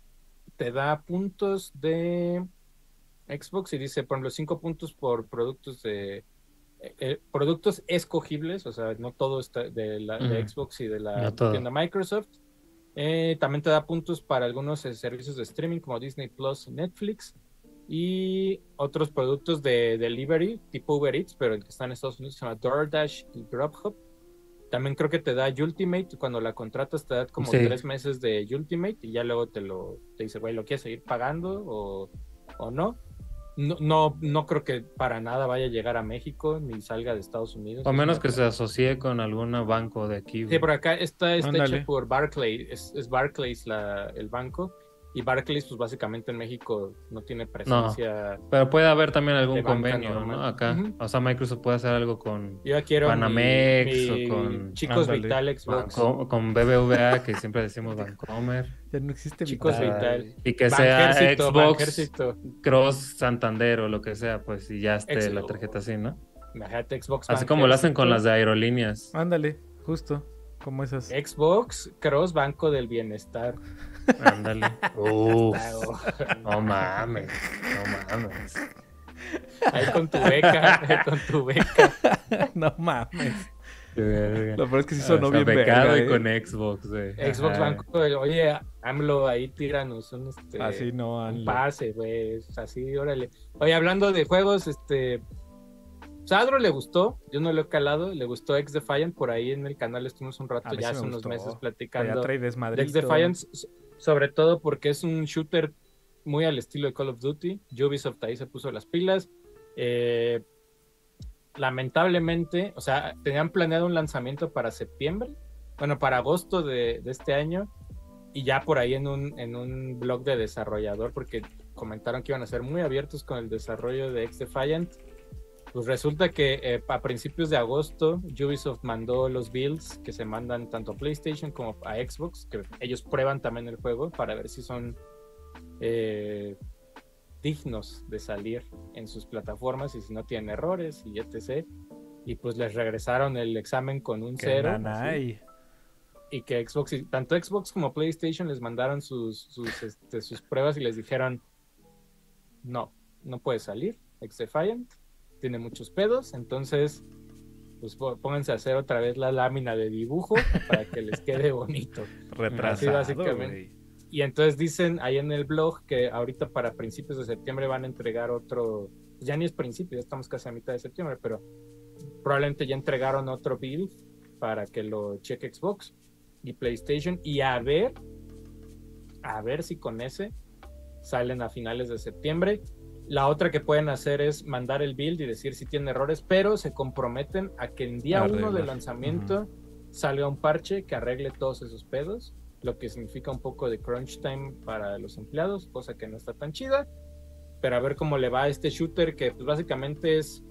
te da puntos de Xbox y dice, por ejemplo, 5 puntos por productos de eh, productos escogibles, o sea, no todo está de, la, Xbox y de la tienda Microsoft. Eh, también te da puntos para algunos eh, servicios de streaming como Disney Plus y Netflix. Y otros productos de delivery tipo Uber Eats, pero el que está en Estados Unidos se llama DoorDash y Grubhub. También creo que te da Ultimate. Cuando la contratas, te da como tres meses de Ultimate y ya luego te lo te dice, güey, ¿lo quieres seguir pagando o, o no? No, no, no creo que para nada vaya a llegar a México ni salga de Estados Unidos. O menos que se asocie con algún banco de aquí. Sí, por acá está, está hecho por Barclays, es, es Barclays la, el banco y Barclays, pues básicamente en México no tiene presencia. pero puede haber también algún convenio, ¿no? Acá. O sea, Microsoft puede hacer algo con Yo quiero Panamex o con. Chicos Vital Xbox. Con, BBVA, que siempre decimos Bancomer. Ya no existe Chicos Vital. Y que sea Xbox Cross Santander o lo que sea, pues, y ya esté la tarjeta así, ¿no? Imagínate Xbox. Así como lo hacen con las de aerolíneas. Ándale, justo. Como esas. Xbox Cross Banco del Bienestar. Ándale. Uf, no mames, no mames. Ahí con tu beca, con tu beca. No mames. Lo peor es que sí sonó bien becado y ¿eh? con Xbox. Xbox Banco, oye, AMLO, ahí tíranos un, este, así no, un pase, güey, así, órale. Oye, hablando de juegos, este, Sadro le gustó, yo no lo he calado, le gustó X Defiant, por ahí en el canal estuvimos un rato, ya hace unos meses platicando de X Defiant, sobre todo porque es un shooter muy al estilo de Call of Duty. Ubisoft ahí se puso las pilas. Eh, lamentablemente, o sea, tenían planeado un lanzamiento para septiembre, bueno, para agosto de, este año, y ya por ahí en un, en un blog de desarrollador, porque comentaron que iban a ser muy abiertos con el desarrollo de X Defiant. Pues resulta que eh, a principios de agosto Ubisoft mandó los builds que se mandan tanto a PlayStation como a Xbox, que ellos prueban también el juego para ver si son eh, dignos de salir en sus plataformas y si no tienen errores y etc. Y pues les regresaron el examen con un cero. Y que Xbox, tanto Xbox como PlayStation les mandaron sus, sus, este, sus pruebas y les dijeron, no, no puede salir, Defiant tiene muchos pedos, entonces pues pónganse a hacer otra vez la lámina de dibujo para que les quede bonito. Retrasado, básicamente. Y entonces dicen ahí en el blog que ahorita para principios de septiembre van a entregar otro, ya ni es principio, ya estamos casi a mitad de septiembre, pero probablemente ya entregaron otro build para que lo cheque Xbox y PlayStation y a ver, a ver si con ese salen a finales de septiembre la otra que pueden hacer es mandar el build y decir si tiene errores, pero se comprometen a que en día uno de lanzamiento salga un parche que arregle todos esos pedos, lo que significa un poco de crunch time para los empleados, cosa que no está tan chida, pero a ver cómo le va a este shooter que pues básicamente es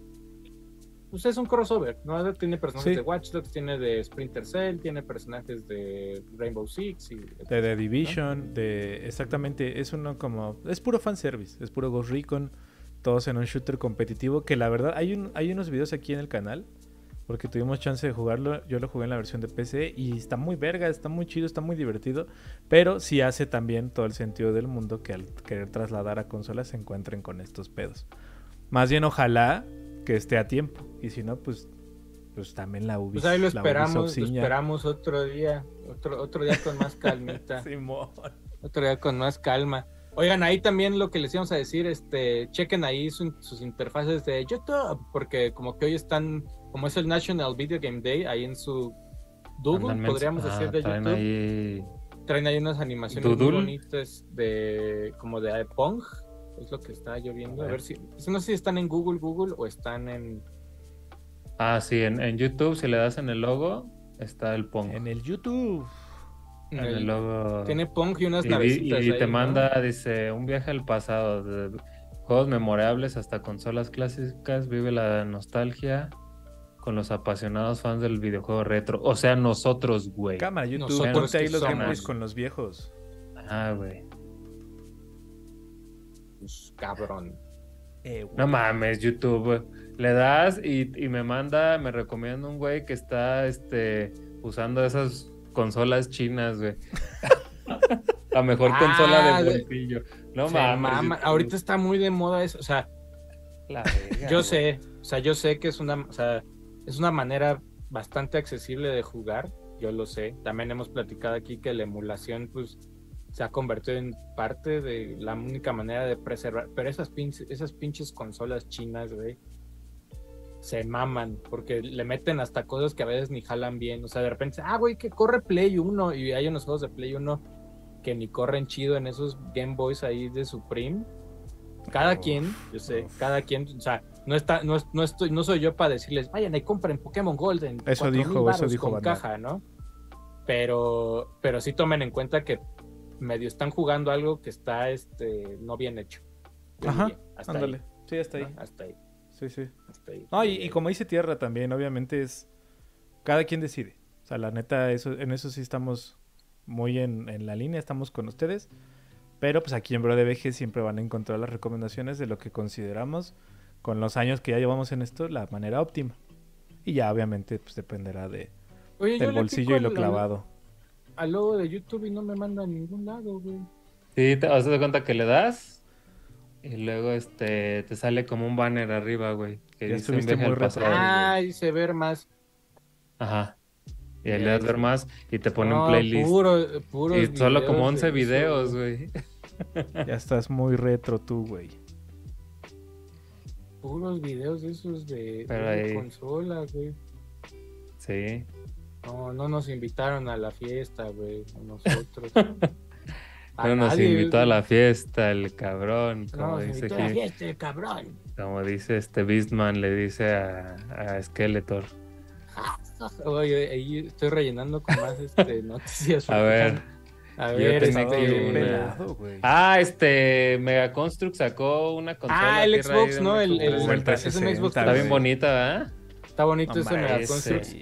pues es un crossover, ¿no? Tiene personajes Sí. de Watch Dogs, tiene de Splinter Cell, tiene personajes de Rainbow Six y De The Division, de exactamente, es uno como, es puro fanservice, es puro Ghost Recon, todos en un shooter competitivo, que la verdad hay, un, hay unos videos aquí en el canal, porque tuvimos chance de jugarlo, yo lo jugué en la versión de PC y está muy verga, está muy chido, está muy divertido, pero sí hace también todo el sentido del mundo que al querer trasladar a consolas se encuentren con estos pedos. Más bien ojalá que esté a tiempo, y si no, pues, pues también la Ubisoft. Pues ahí lo esperamos, lo esperamos otro día, otro, otro día con más calmita. Simón. Otro día con más calma. Oigan, ahí también lo que les íbamos a decir, este, chequen ahí su- sus interfaces de YouTube, porque como que hoy están, como es el National Video Game Day, ahí en su Google, Andan mens- podríamos ah, decir de traen YouTube, ahí- traen ahí unas animaciones muy Doodle. bonitas de, como de Pong, es lo que está lloviendo. A A ver si, no sé si están en Google, Google o están en, Ah, sí, en, en YouTube, si le das en el logo, está el Pong. En el YouTube. en el el- logo. tiene Pong y unas Y, navecitas y ahí, te ¿no? manda, dice, un viaje al pasado, de juegos memorables hasta consolas clásicas, vive la nostalgia con los apasionados fans del videojuego retro. O sea, nosotros, güey. Cámara, YouTube. Nosotros Ponte ahí los gameplays con los viejos. Ah, güey. Cabrón. Eh. No mames, YouTube. Le das y, y me manda, me recomienda un güey que está este, usando esas consolas chinas, güey. la mejor Ah, consola de bolsillo. No mames. mama. Ahorita está muy de moda eso, o sea, La Yo güey. sé, o sea, yo sé que es una, o sea, es una manera bastante accesible de jugar, yo lo sé. También hemos platicado aquí que la emulación, pues, se ha convertido en parte de la única manera de preservar. Pero esas pinches, esas pinches consolas chinas, güey, se maman, porque le meten hasta cosas que a veces ni jalan bien. O sea, de repente, ah, güey, que corre Play 1, y hay unos juegos de Play 1 que ni corren chido en esos Game Boys ahí de Supreme. Cada Uf, quien, yo sé, cada quien, o sea, no está, no, no estoy, no soy yo para decirles, vayan y compren Pokémon Gold en Eso 4,000 dijo- eso dijo con Banda. caja, ¿no? Pero, pero sí tomen en cuenta que medio están jugando algo que está, este, no bien hecho. Ajá, diría, hasta Ándale. ahí, Sí, hasta ahí. ¿no? Hasta ahí, Sí, sí. hasta ahí. No, y, y como dice Tierra también, obviamente es. Cada quien decide. O sea, la neta, eso, en eso sí estamos muy en, en la línea, estamos con ustedes. Pero pues aquí en Bro de siempre van a encontrar las recomendaciones de lo que consideramos con los años que ya llevamos en esto, la manera óptima. Y ya obviamente pues dependerá de, Oye, del bolsillo y lo clavado. Al logo de YouTube y no me manda a ningún lado, güey. Sí, te das de cuenta que le das y luego este te sale como un banner arriba, güey. Que Ya dice viaje muy pasado. Ah, dice ver más. Ajá. Y ahí le das ver más y te pone No, un playlist. Puro, puros y solo como videos 11 de eso, videos, güey. Ya estás muy retro tú, güey. Puros videos de esos de, de ahí- consola, güey. Sí. No, no nos invitaron a la fiesta, güey, nosotros. A Pero nos nadie, invitó a la fiesta el cabrón, No, como nos dice invitó a la aquí- fiesta, el cabrón. como dice este Beastman, le dice a, a Skeletor. Oye, ahí estoy rellenando con más este, noticias. A ver. A yo ver, tenía este, aquí Bien una. pelado. Ah, este Mega Construct sacó una consola. Ah, el Xbox, ¿no? El, el, Xbox el es un 360, Xbox. Está bien bonita, ¿verdad? Está bonito ese Hombre, Mega ese. Construct. Sí.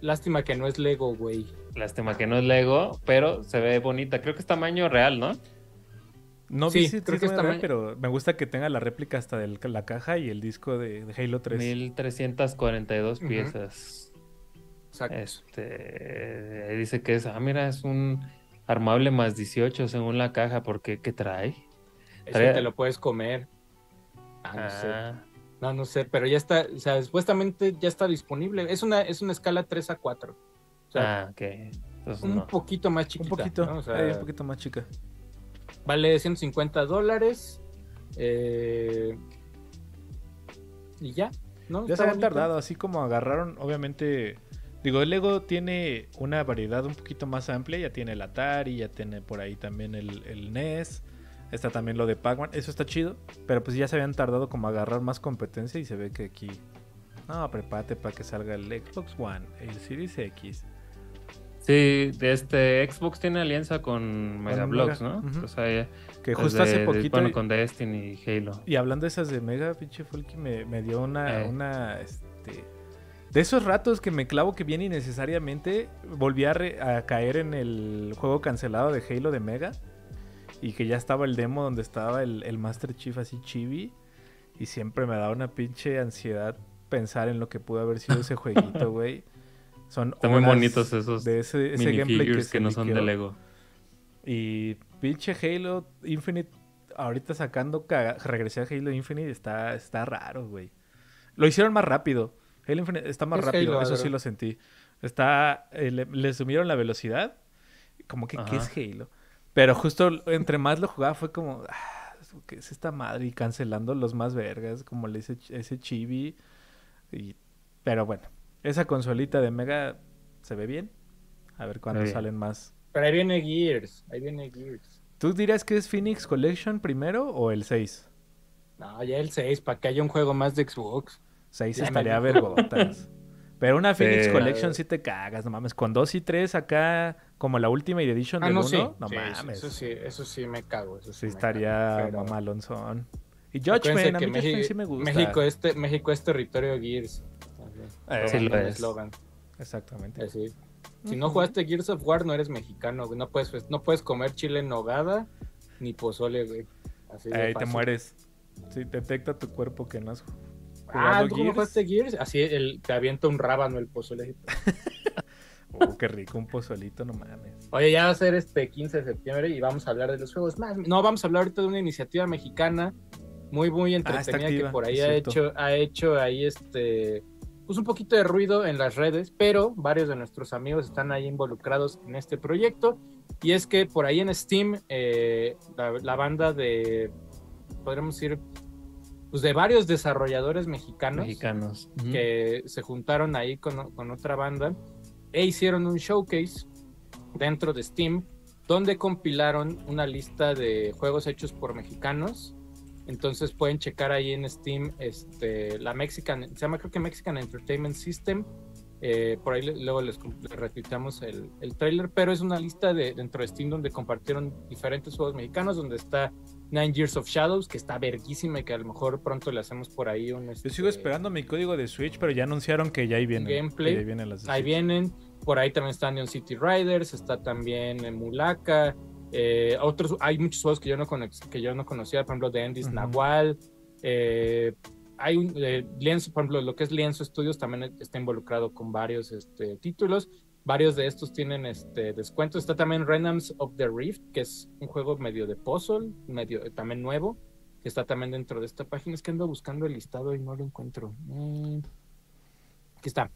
Lástima que no es Lego, güey. Lástima que no es Lego, pero se ve bonita. Creo que es tamaño real, ¿no? No Sí, vi si creo que está me- mal. pero me gusta que tenga la réplica hasta de la caja y el disco de, de Halo 3. 1342 Ujú. piezas. Exacto. Este ahí dice que es, ah, mira, es un armable más 18 según la caja, porque ¿qué trae? Eso trae- te lo puedes comer. Ah, no sé. No, no sé, pero ya está, o sea, supuestamente ya está disponible. Es una, es una escala 3 a 4. O sea, ah, ok. Entonces un no. poquito más un chiquita. poquito, ¿no? O sea, eh, un poquito más chica. Vale 150 dólares. eh, y ya, ¿no? Ya Está se bonito. tardado, así como agarraron, obviamente. Digo, el Lego tiene una variedad un poquito más amplia. Ya tiene el Atari, ya tiene por ahí también el, el NES. Está también lo de Pac-Man. Eso está chido. Pero pues ya se habían tardado como a agarrar más competencia. Y se ve que aquí. No, prepárate para que salga el Xbox One, el Series X. Sí, de este Xbox tiene alianza con Megablox, Mega, ¿no? O sea, Que desde- justo hace de- poquito. Bueno, con Destiny y Halo. Y hablando de esas de Mega, pinche Folky me, me dio una, Eh. una, este... De esos ratos que me clavo que viene innecesariamente, volví a, re- a caer en el juego cancelado de Halo de Mega. Y que ya estaba el demo donde estaba el, el Master Chief así chibi. Y siempre me da una pinche ansiedad pensar en lo que pudo haber sido ese jueguito, güey. Son Están muy bonitos esos de ese, ese gameplay que, que, no son de. Lego. Y pinche Halo Infinite, ahorita sacando, caga- regresé a Halo Infinite, está, está raro, güey. Lo hicieron más rápido. Halo Infinite está más Es rápido, Halo, eso sí lo sentí. Está, eh, le, le subieron la velocidad, como que, ¿qué es Halo? Pero justo entre más lo jugaba fue como, ah, ¿qué es esta madre? Y cancelando los más vergas, como le ese, ese chibi. Y, pero bueno, esa consolita de Mega se ve bien. A ver cuándo salen más. Pero ahí viene Gears, ahí viene Gears. ¿Tú dirías que es Phoenix Collection primero o el 6? No, ya el 6, para que haya un juego más de Xbox. 6 Ya me estaría dijo. vergotas. Pero una Phoenix Sí. Collection sí te cagas, no mames. Con 2 y 3 acá, como la Ultimate Edition Ah, del no, 1, sí. no Sí, mames. Eso sí, eso sí me cago. Eso Sí me estaría cago, pero- mamalonzón. Y Judgment, a que mí Judgment México, sí me gusta. México, este, México es territorio Gears. Eh, Sí lo Eslogan, es. Exactamente. así. Si no jugaste Gears of War, no eres mexicano, güey. No puedes, no puedes comer chile en nogada ni pozole, güey. Así Ahí te mueres. Sí, detecta tu cuerpo que no has Ah, ¿tú no Gears. jugaste Gears? Así el, te avienta un rábano el pozole. Oh, qué rico, un pozolito, no mames. Oye, ya va a ser este 15 de septiembre y vamos a hablar de los juegos más. No, vamos a hablar ahorita de una iniciativa mexicana muy, muy entretenida que activa, por ahí ha hecho, ha hecho ahí este, pues un poquito de ruido en las redes, pero varios de nuestros amigos están ahí involucrados en este proyecto. Y es que por ahí en Steam, eh, la, la banda de, podríamos decir, pues de varios desarrolladores mexicanos que se juntaron ahí con, con otra banda e hicieron un showcase dentro de Steam donde compilaron una lista de juegos hechos por mexicanos. Entonces pueden checar ahí en Steam este, la Mexican, se llama creo que Mexican Entertainment System. Eh, por ahí luego les, les retuiteamos el, el trailer, pero es una lista de, dentro de Steam donde compartieron diferentes juegos mexicanos, donde está Nine Years of Shadows, que está verguísima y que a lo mejor pronto le hacemos por ahí un... Yo este, sigo esperando mi código de Switch, pero ya anunciaron que ya ahí vienen. Gameplay. ya vienen las Ahí vienen, por ahí también está Neon City Riders, está también eh, Mulaka, eh, otros, hay muchos juegos que yo no, que yo no conocía, por ejemplo, de Endis Ujú. Nahual, eh, hay un, eh, Lienzo, por ejemplo, lo que es Lienzo Studios también está involucrado con varios este, títulos, varios de estos tienen este, descuentos, está también Renams of the Rift, que es un juego medio de puzzle, medio eh, también nuevo, que está también dentro de esta página, es que ando buscando el listado y no lo encuentro. Mm, Aquí está.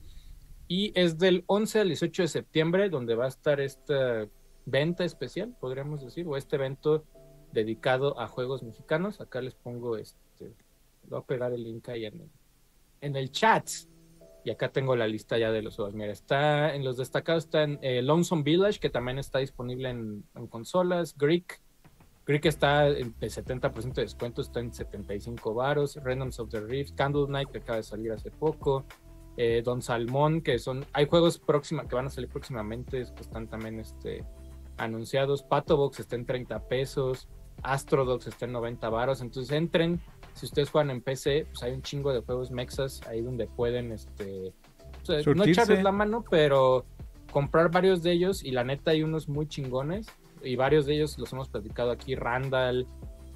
Y es del 11 al 18 de septiembre, donde va a estar esta venta especial, podríamos decir, o este evento dedicado a juegos mexicanos. Acá les pongo este, voy a pegar el link ahí en el chat. Y acá tengo la lista ya de los juegos. Mira, está en los destacados está en eh, Lonesome Village, que también está disponible en, consolas. Greek. Greek está en de 70% de descuento, está en 75 varos. Randoms of the Rift, Candle Knight, que acaba de salir hace poco. eh, Don Salmón, que son. Hay juegos próxima, que van a salir próximamente, están también este, anunciados. Patobox está en 30 pesos. Astrodox está en 90 varos. Entonces entren. Si ustedes juegan en PC, pues hay un chingo de juegos mexas ahí donde pueden este, o sea, no echarles la mano, pero comprar varios de ellos. Y la neta, hay unos muy chingones. Y varios de ellos los hemos platicado aquí. Randall.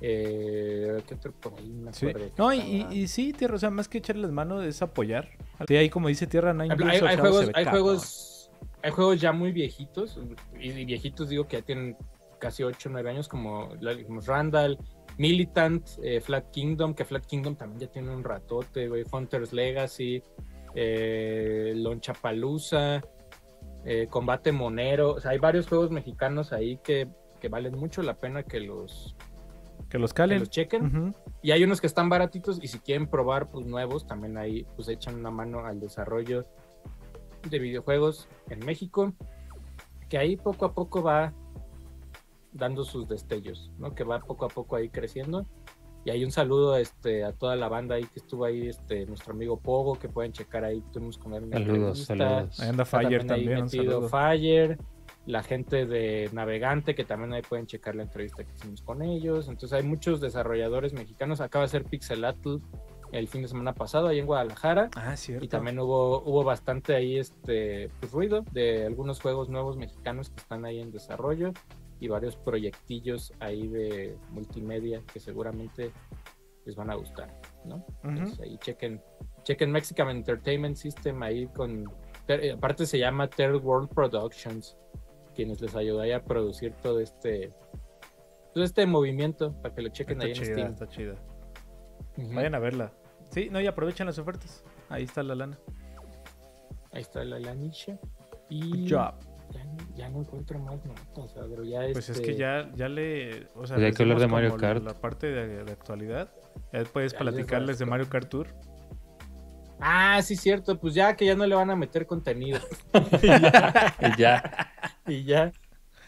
Eh, ¿Qué otro por ahí? me Sí. No, y, y, y sí, Tierra, o sea, más que echarles mano es apoyar. Sí, ahí como dice Tierra, Nine Hay, hay Shadows juegos, hay juegos, hay juegos ya muy viejitos, y, y viejitos digo que ya tienen casi 8 o 9 años, como, como Randall, Militant, eh, Flat Kingdom, que Flat Kingdom también ya tiene un ratote, güey, Hunter's Legacy, eh, Lonchapalooza, eh, Combate Monero, o sea, hay varios juegos mexicanos ahí que, que valen mucho la pena que los, Que los que calen. los chequen. Y hay unos que están baratitos y si quieren probar pues nuevos, también ahí pues echan una mano al desarrollo de videojuegos en México, que ahí poco a poco va dando sus destellos, ¿no? Que va poco a poco ahí creciendo. Y hay un saludo este, a toda la banda ahí que estuvo ahí, este, nuestro amigo Pogo, que pueden checar ahí, tuvimos con él una Saludos, entrevista. saludos. Ahí anda Fire ahí también, saludo. Fire, la gente de Navegante, que también ahí pueden checar la entrevista que hicimos con ellos. Entonces hay muchos desarrolladores mexicanos. Acaba de ser Pixelatl el fin de semana pasado ahí en Guadalajara. Ah, cierto. Y también hubo, hubo bastante ahí este pues, ruido de algunos juegos nuevos mexicanos que están ahí en desarrollo y varios proyectillos ahí de multimedia que seguramente les van a gustar, ¿no? Entonces, ahí chequen, chequen Mexican Entertainment System ahí con ter- eh, aparte se llama Third World Productions, quienes les ayudó ahí a producir todo este todo este movimiento para que lo chequen Está ahí en Steam. está chida. Vayan a verla. Sí, no, y aprovechen las ofertas. Ahí está la lana. Ahí está la. Good Y job. Ya, ya no encuentro más notas, Adro, ya Pues es este- que ya, ya le. O sea, Pues hay que hablar de Mario Kart. La parte de, de actualidad. Ya puedes Ya les platicarles de. Mario Kart Tour. Ah, sí, cierto, pues ya que ya no le van a meter contenido. Y ya. y ya.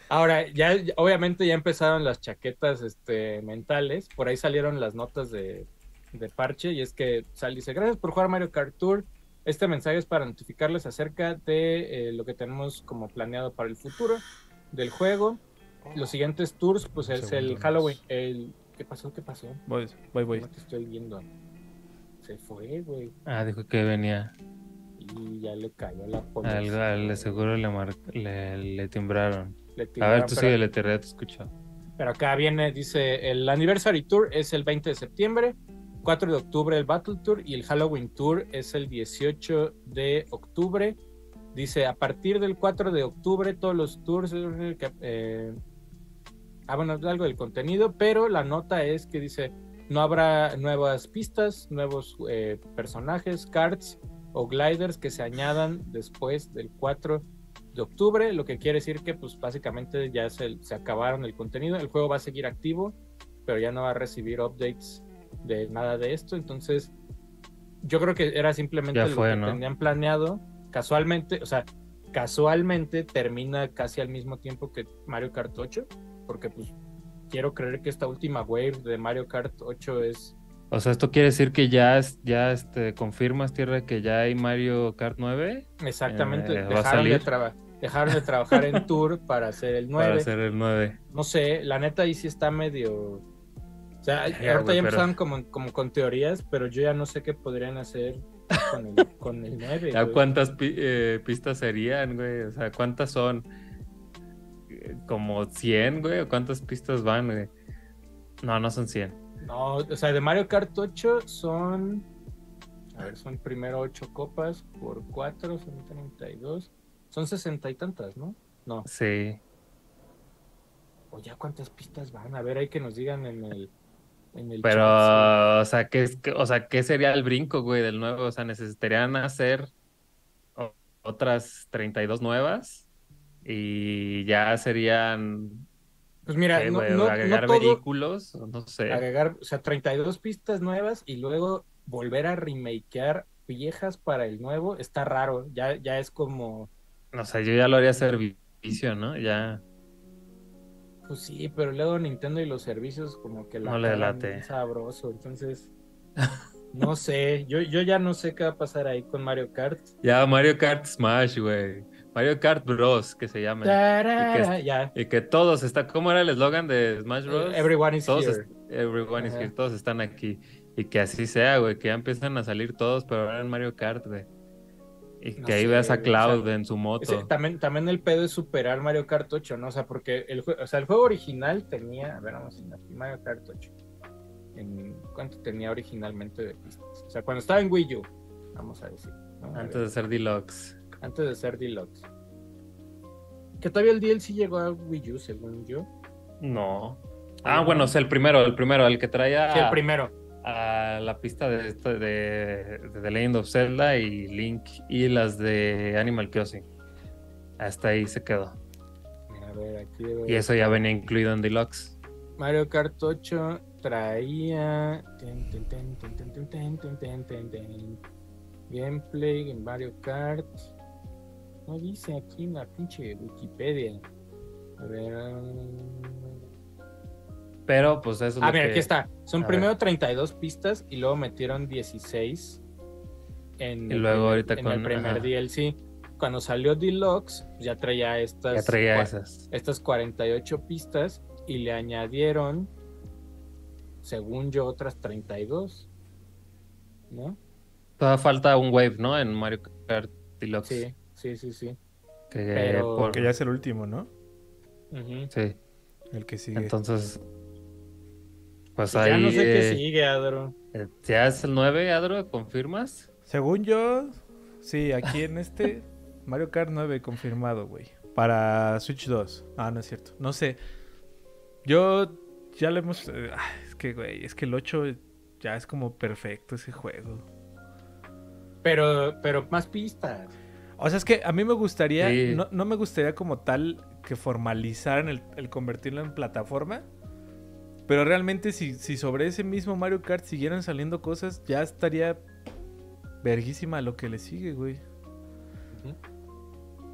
Ahora, ya, ya- obviamente ya empezaron las chaquetas este, mentales. Por ahí salieron las notas de, de parche. Y es que Sal dice: Gracias por jugar Mario Kart Tour. Este mensaje es para notificarles acerca de eh, lo que tenemos como planeado para el futuro del juego. Los siguientes tours, pues es segundo el más. Halloween. El... ¿Qué pasó? ¿Qué pasó? Voy, voy, voy. No te estoy viendo. Se fue, güey. Ah, dijo que venía. Y ya le cayó la Al, policía. al- seguro le, mar- le, le timbraron. Le A ver, tú pero- sigue, le te te escucho. Pero acá viene, dice, el Anniversary Tour es el 20 de septiembre, 4 de octubre el Battle Tour y el Halloween Tour es el 18 de octubre. Dice, a partir del 4 de octubre todos los tours... eh, ah, bueno, algo del contenido, pero la nota es que dice, no habrá nuevas pistas, nuevos eh, personajes, cards o gliders que se añadan después del 4 de octubre, lo que quiere decir que pues básicamente ya se, se acabaron el contenido, el juego va a seguir activo, pero ya no va a recibir updates de nada de esto, entonces yo creo que era simplemente lo que ¿no? tenían planeado, casualmente, o sea, casualmente termina casi al mismo tiempo que Mario Kart 8, porque pues quiero creer que esta última wave de Mario Kart 8 es O sea, esto quiere decir que ya, ya este, confirmas, Tierra, que ya hay Mario Kart 9 exactamente, Eh, ¿va a dejaron, de traba- dejaron de trabajar en Tour para hacer el 9. para hacer el 9. no sé, la neta ahí sí está medio. O sea, ahorita ya pero- empezaron como, como con teorías, pero yo ya no sé qué podrían hacer con el, con el 9. ¿Ya güey. cuántas pi- eh, pistas serían, güey? O sea, ¿cuántas son? Eh, ¿Como 100, güey? ¿O cuántas pistas van, güey? No, no son 100. No, o sea, de Mario Kart 8 son. A ver, son primero 8 copas por 4, son 32. Son 60 y tantas, ¿no? No. Sí. O ya cuántas pistas van. A ver, hay que nos digan en el. En el Pero, o sea, ¿qué, o sea, ¿qué sería el brinco, güey, del nuevo? O sea, necesitarían hacer otras 32 nuevas y ya serían. Pues mira, ¿qué, no, no- no agregar todo- vehículos, no sé. agregar, o sea, 32 pistas nuevas y luego volver a remakear viejas para el nuevo, está raro, ya, ya es como, O sea, yo ya lo haría servicio, ¿no? Ya. Pues sí, pero luego Nintendo y los servicios como que la No le late. sabroso, entonces, no sé, yo, yo ya no sé qué va a pasar ahí con Mario Kart. Ya Mario Kart Smash, güey. Mario Kart Bros, que se llama. Y que todos están. ¿Cómo era el eslogan de Smash Bros? everyone is todos, here. est- everyone is here, todos están aquí. Y que así sea, güey, que ya empiezan a salir todos, pero ahora en Mario Kart, güey. Y No que ahí sé, veas a o Cloud sea, en su moto. Ese- también, también el pedo es superar Mario Kart 8, ¿no? O sea, porque el, o sea, el juego original tenía, a ver, vamos a ver, Mario Kart 8. En, ¿Cuánto tenía originalmente de pistas? O sea, cuando estaba en Wii U, vamos a decir. ¿no? A Antes ver, de ser Deluxe. antes de ser Deluxe. Que todavía el DLC llegó a Wii U, según yo. No. Ah, bueno, o sea, el primero, el primero, el que traía Sí, el primero a la pista de, de, The Legend of Zelda y Link y las de Animal Crossing. Hasta ahí se quedó. A ver, aquí. Y eso ya venía incluido en Deluxe. Mario Kart 8 traía gameplay en Mario Kart. No dice aquí en la pinche Wikipedia. A ver. Pero pues eso es Ah, mira, que- aquí está. Son a primero 32 pistas y luego metieron 16 en, Y luego el, ahorita en con- el primer ajá. DLC. Cuando salió Deluxe, ya traía estas, Ya traía cua- esas. estas 48 pistas y le añadieron, según yo, otras 32. ¿No? Todavía falta un wave, ¿no? En Mario Kart Deluxe. Sí, sí, sí, sí. Que Pero- por- Que ya es el último, ¿no? Sí. El que sigue. Entonces. Pues Ya no sé qué eh, sigue, Adro. eh, ¿Ya es el 9, Adro? ¿Confirmas? Según yo, sí, aquí en este Mario Kart 9 confirmado, güey. Para Switch 2. Ah, no es cierto. No sé. Yo ya lo hemos... eh, es que, güey, es que el 8 ya es como perfecto ese juego. Pero, pero más pistas. O sea, es que a mí me gustaría, Sí. no, no me gustaría como tal que formalizaran el, el convertirlo en plataforma. Pero realmente si, si sobre ese mismo Mario Kart siguieran saliendo cosas, ya estaría verguísima lo que le sigue, güey.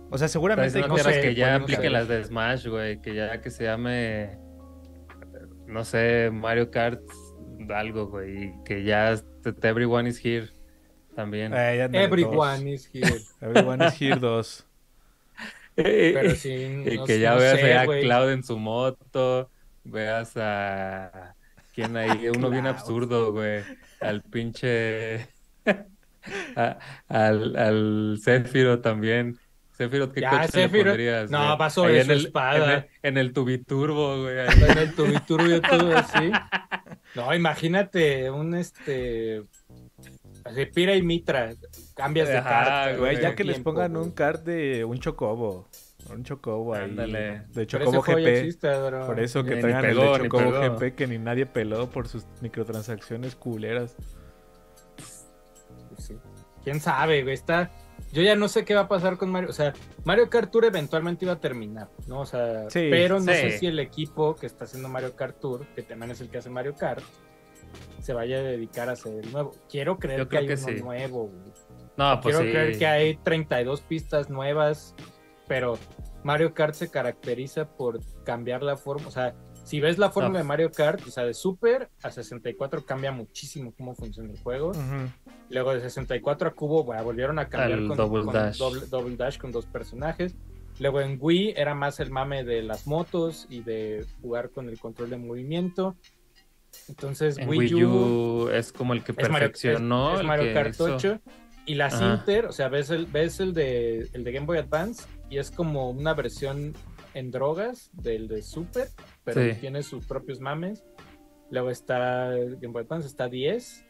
O sea, seguramente... no no quieras sé, que ya apliquen las de Smash, güey. Que ya que se llame. No sé, Mario Kart algo, güey. Y que ya este, Everyone is Here también. Eh, Everyone dos. is here. Everyone is here 2. Pero sí, Y no- que ya no veas sé, a. Cloud en su moto, veas a... ¿Quién ahí? Uno bien absurdo, güey. Al pinche... a- al, al también. Sephiroth, ¿qué Ya, coche le pondrías? No, güey? va sobre Ahí en su el, espada. En el, en el tubiturbo, güey. ahí. En el tubiturbio todo así. No, imagínate un este. Así, Pira y Mitra. Cambias de Ajá, carta. Güey, ya que les pongan güey. un kart de un chocobo. Un chocobo ahí. Ándale. De chocobo GP. existe. Por eso que traigan pegó, el de Chocobo. GP que ni nadie peló por sus microtransacciones culeras. Sí. ¿Quién sabe, güey? Está... Yo ya no sé qué va a pasar con Mario. O sea, Mario Kart Tour eventualmente iba a terminar, ¿no? O sea, Sí, pero no sí. sé si el equipo que está haciendo Mario Kart Tour, que también es el que hace Mario Kart, se vaya a dedicar a hacer el nuevo. Quiero creer Yo que hay que uno nuevo, güey. No, pues Quiero creer que hay 32 pistas nuevas, pero Mario Kart se caracteriza por cambiar la forma. O sea, si ves la fórmula No. de Mario Kart, o sea, de Super a 64 cambia muchísimo cómo funciona el juego. Ujú. Luego de 64 a Cubo bueno, volvieron a cambiar Al con, Double con Dash. Doble, Double Dash con dos personajes. Luego en Wii era más el mame de las motos y de jugar con el control de movimiento. Entonces En Wii, U, es como el que es Mario, es- perfeccionó. es el Mario Kart hizo- 8 y las Ajá. Inter, o sea, ves el, ves el de el de Game Boy Advance y es como una versión en drogas del de Super, pero Sí. tiene sus propios mames. Luego está Game Boy Advance, está 10,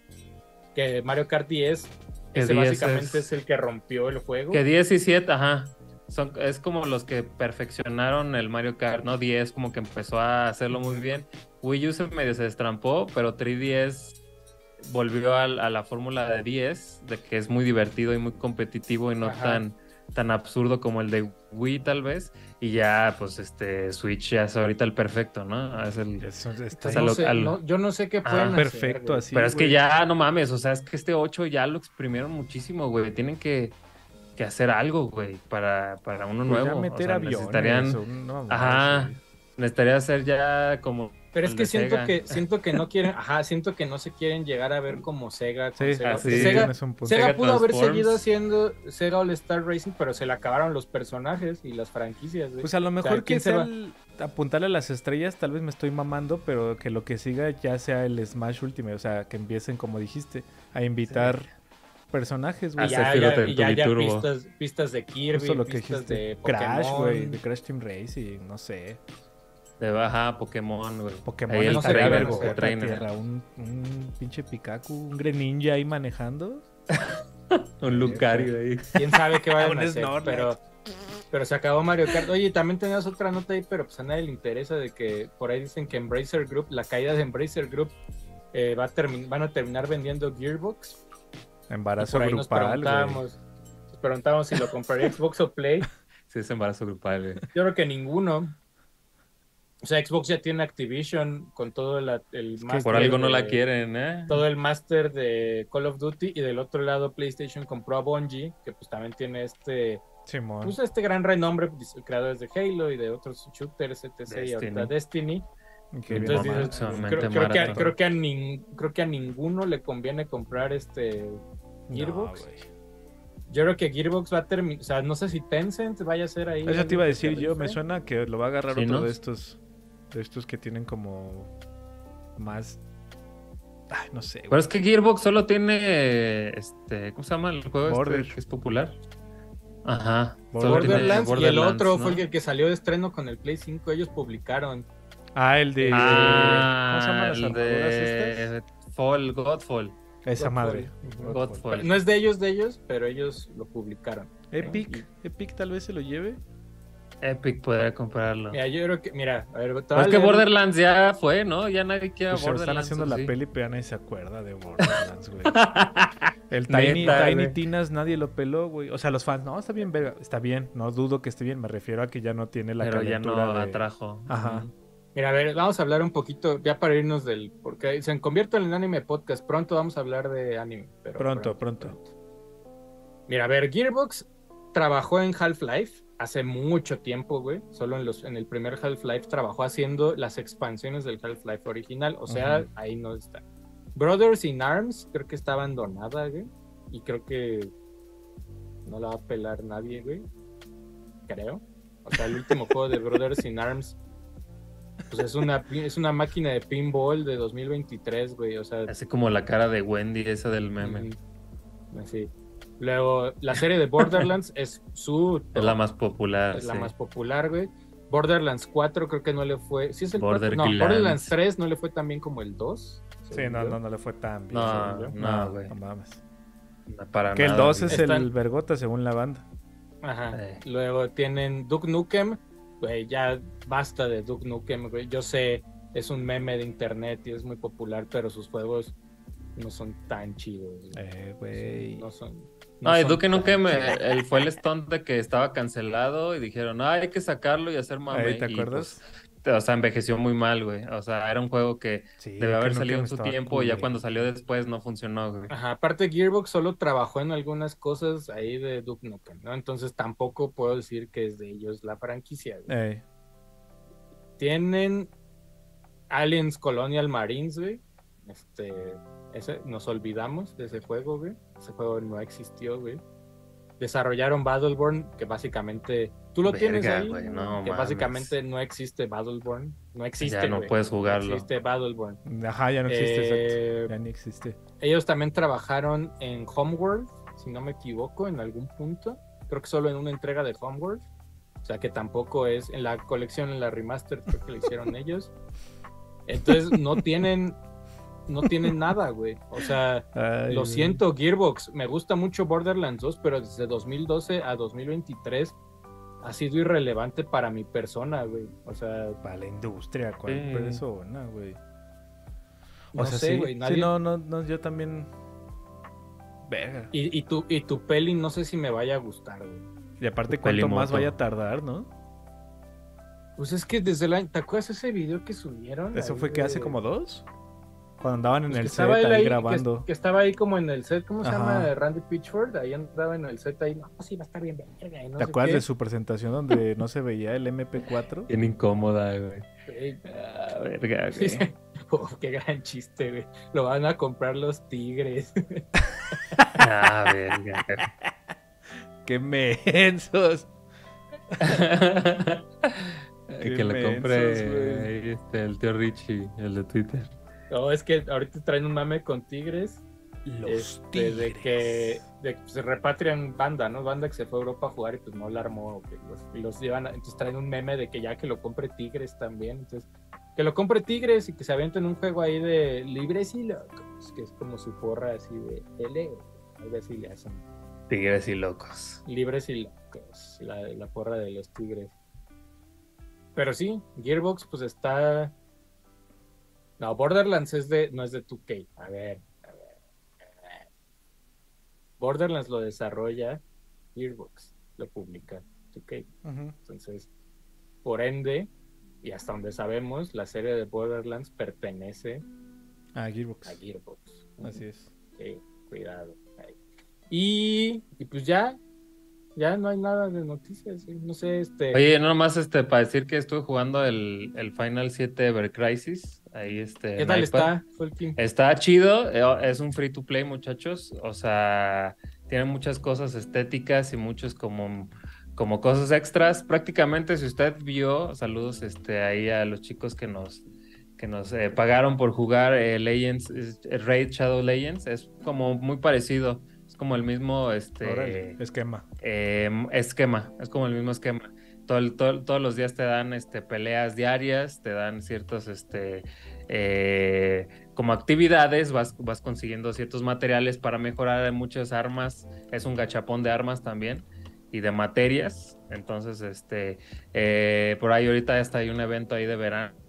que Mario Kart 10, Que ese 10 básicamente es- es... el que rompió el juego. Que 10 y 7, ajá. Son, es como los que perfeccionaron el Mario Kart, ¿no? 10 como que empezó a hacerlo muy bien. Wii U se medio se destrampó, pero 3DS volvió a, la fórmula de 10, de que es muy divertido y muy competitivo y no Ajá. tan, tan absurdo como el de Wii tal vez. Y ya, pues, este, Switch ya es ahorita el perfecto, ¿no? Es el... Eso está Entonces, a no lo- sé, al- no- yo no sé qué Ah, pueden hacer, perfecto, güey. así. Pero es que ya, no mames, o sea, es que este 8 ya lo exprimieron muchísimo, güey. Tienen que, que hacer algo, güey, para, para uno Pues ya nuevo. meter o sea, aviones. necesitarían, o un- no, Ajá. necesitaría hacer ya como... Pero es que siento Sega. que siento que no quieren, ajá, siento que no se quieren llegar a ver como Sega. con Sí, Sega. así Sega, tienes un punto. Sega Sega pudo haber seguido haciendo Sega All Star Racing, pero se le acabaron los personajes y las franquicias. güey. Pues a lo sea, mejor ¿quién que se sea va? el- apuntarle a las estrellas, tal vez me estoy mamando, pero que lo que siga ya sea el Smash Ultimate, o sea, que empiecen, como dijiste, a invitar personajes, Y güey. a ya, ya, y ya, ya pistas, pistas de Kirby, lo que pistas de Crash, güey, de Crash Team Racing, no sé. De baja Pokémon, güey. Pokémon Ahí el no sé estaría qué van a trainer, hacer. el trainer. tierra, un, un pinche Pikachu, un Greninja ahí manejando. Un Lucario ahí. Quién sabe qué Un a hacer, pero, pero se acabó Mario Kart. Oye, también tenías otra nota ahí, pero pues a nadie le interesa de que por ahí dicen que Embracer Group, la caída de Embracer Group, eh, va a van a terminar vendiendo Gearbox. Embarazo nos grupal, güey. preguntábamos, nos preguntábamos si lo compraría Xbox o Play. Sí, es embarazo grupal, güey. Yo creo que ninguno. O sea, Xbox ya tiene Activision con todo la- el Que máster por algo no la quieren, ¿eh? Todo el máster de Call of Duty y del otro lado PlayStation compró a Bungie, que pues también tiene este Simón. pues este gran renombre, pues, creadores de Halo y de otros shooters, etc. Y ahorita Destiny. Bien. Entonces dices, creo, creo que, a- creo, que a nin- creo que a ninguno le conviene comprar este Gearbox. No. Yo creo que Gearbox va a terminar, o sea, no sé si Tencent vaya a ser ahí. Eso te iba a decir yo, me suena que lo va a agarrar Sí, otro ¿no? de estos de estos que tienen como más ay, no sé, Pero es que Gearbox solo tiene este, ¿cómo se llama el juego Border. este que es popular? Ajá. Borderlands, tiene y el otro ¿no? fue el que salió de estreno con el Play 5, ellos publicaron. Ah, el de Ah, ¿Cómo se llaman las el de Fall, Godfall. Esa madre. Godfall. No es de ellos, de ellos, pero ellos lo publicaron. Epic, Epic tal vez se lo lleve. Epic podría comprarlo. Mira, yo creo que, mira, a ver, a es que Borderlands ya fue, ¿no? Ya nadie quiere Pues se están Borderlands. haciendo ¿o la sí? peli, pero ya nadie se acuerda de Borderlands, güey. El Tiny, Neta, Tiny. Tinas nadie lo peló, güey. O sea, los fans, no, está bien, verga. Está bien, no dudo que esté bien. Me refiero a que ya no tiene la Pero ya no de- atrajo. Ajá. Mira, a ver, vamos a hablar un poquito, ya para irnos del, porque se convierte en el anime podcast, pronto vamos a hablar de anime. Pero Pronto, pronto. Mira, a ver, Gearbox trabajó en Half-Life hace mucho tiempo, güey. Solo en, los, en el primer Half-Life trabajó haciendo las expansiones del Half-Life original. O sea, ahí no está. Brothers in Arms, creo que está abandonada, güey. Y creo que no la va a pelar nadie, güey. Creo. O sea, el último juego de Brothers in Arms. Pues es una, es una máquina de pinball de 2023, güey. O sea, Así como la cara de Wendy, esa del meme. Ujú. Luego, la serie de Borderlands es su. Es la más popular. es la sí. más popular, güey. Borderlands 4 creo que no le fue. Sí, es el 4. No, Borderlands. Borderlands 3 no le fue tan bien como el 2. Sí, no, no, no le fue tan bien. No, no, güey. No mames. No, Para Que el nada, 2 güey. es Están- el vergota según la banda. Ajá. Eh. Luego tienen Duke Nukem. Güey, ya basta de Duke Nukem, güey. Yo sé, es un meme de internet y es muy popular, pero sus juegos no son tan chidos. Eh, güey. No son. No, y chidos. eh, él fue el stunt de que estaba cancelado y dijeron, ah, hay que sacarlo y hacer mame. ¿te y, acuerdas? pues, te- o sea, envejeció muy mal, güey. O sea, era un juego que Sí, debe haber que salido en su tiempo y ya cuando salió después no funcionó, güey. Ajá, aparte Gearbox solo trabajó en algunas cosas ahí de Duke Nukem, ¿no? Entonces tampoco puedo decir que es de ellos la franquicia. güey. Eh, Tienen Aliens Colonial Marines, güey. Este, ese, nos olvidamos de ese juego, güey. Ese juego no existió, güey. Desarrollaron Battleborn, que básicamente tú lo tienes ahí, güey, no que mames. básicamente no existe Battleborn, no existe. Ya no güey. puedes jugarlo. No existe Battleborn. ajá, ya no existe, Eh, exacto. Ya ni existe. Ellos también trabajaron en Homeworld, si no me equivoco, en algún punto. Creo que solo en una entrega de Homeworld. O sea que tampoco es en la colección, en la remaster, creo que la hicieron ellos. Entonces no tienen, no tienen nada, güey. O sea, Ay, lo siento, Gearbox. Me gusta mucho Borderlands 2, pero desde 2012 a 2023 ha sido irrelevante para mi persona, güey. O sea, Para la industria, ¿cuál Sí. persona, güey? no O sea, sé, sí, güey. sí, no, no, no, yo también. Verga. y, y, tu, y tu peli no sé si me vaya a gustar, güey. Y aparte, ¿cuánto Pelimoto. más vaya a tardar, no? Pues es que desde el año. ¿Te acuerdas ese video que subieron? ¿Eso fue que hace como dos? Cuando andaban en pues el set ahí grabando. Que, estaba ahí como en el set, ¿cómo se Ajá. llama? Randy Pitchford. Ahí andaba en el set ahí. No, sí, va a estar bien verga. y no ¿Te sé acuerdas qué. de su presentación donde no se veía el MP4? Bien incómoda, güey. Ah, verga, sí, oh, qué gran chiste, güey. Lo van a comprar los tigres. Ah, verga. ¡Qué mensos! que mensos, compre güey. ahí, este, el tío Richie, el de Twitter. No, es que ahorita traen un mame con tigres. Los este, de que, de que se repatrian banda, ¿no? Banda que se fue a Europa a jugar y pues no la armó. que los, y los llevan, a- entonces traen un meme de que ya que lo compre Tigres también. Entonces, que lo compre Tigres y que se avienten un juego ahí de libres y locos, que es como su porra así de L, algo así le hacen. Tigres y locos. Libres y locos, la, la porra de los Tigres. Pero sí, Gearbox pues está... No, Borderlands es de, no es de 2K. A ver, a ver, a ver. Borderlands lo desarrolla Gearbox, lo publica 2K. Ujú. Entonces, por ende, y hasta donde sabemos, la serie de Borderlands pertenece Ah, Gearbox. a Gearbox. Así es. Sí, cuidado. Y, y pues ya, ya no hay nada de noticias, no sé, este... Oye, no nomás este, para decir que estuve jugando el, el Final 7 Ever Crisis, ahí este... ¿Qué tal iPad. está? Está chido, eh, es un free to play, muchachos. O sea, tiene muchas cosas estéticas y muchos como, como cosas extras. Prácticamente, si usted vio, saludos este, ahí a los chicos que nos, que nos eh, pagaron por jugar eh, Legends, eh, Raid Shadow Legends, es como muy parecido. Es como el mismo este, esquema. eh, esquema, es como el mismo esquema. Todos los días te dan este, peleas diarias, te dan ciertos, este, eh, como actividades, vas, consiguiendo ciertos materiales para mejorar muchas armas. Es un gachapón de armas también y de materias. Entonces, este, eh, por ahí ahorita hasta hay un evento ahí de verano.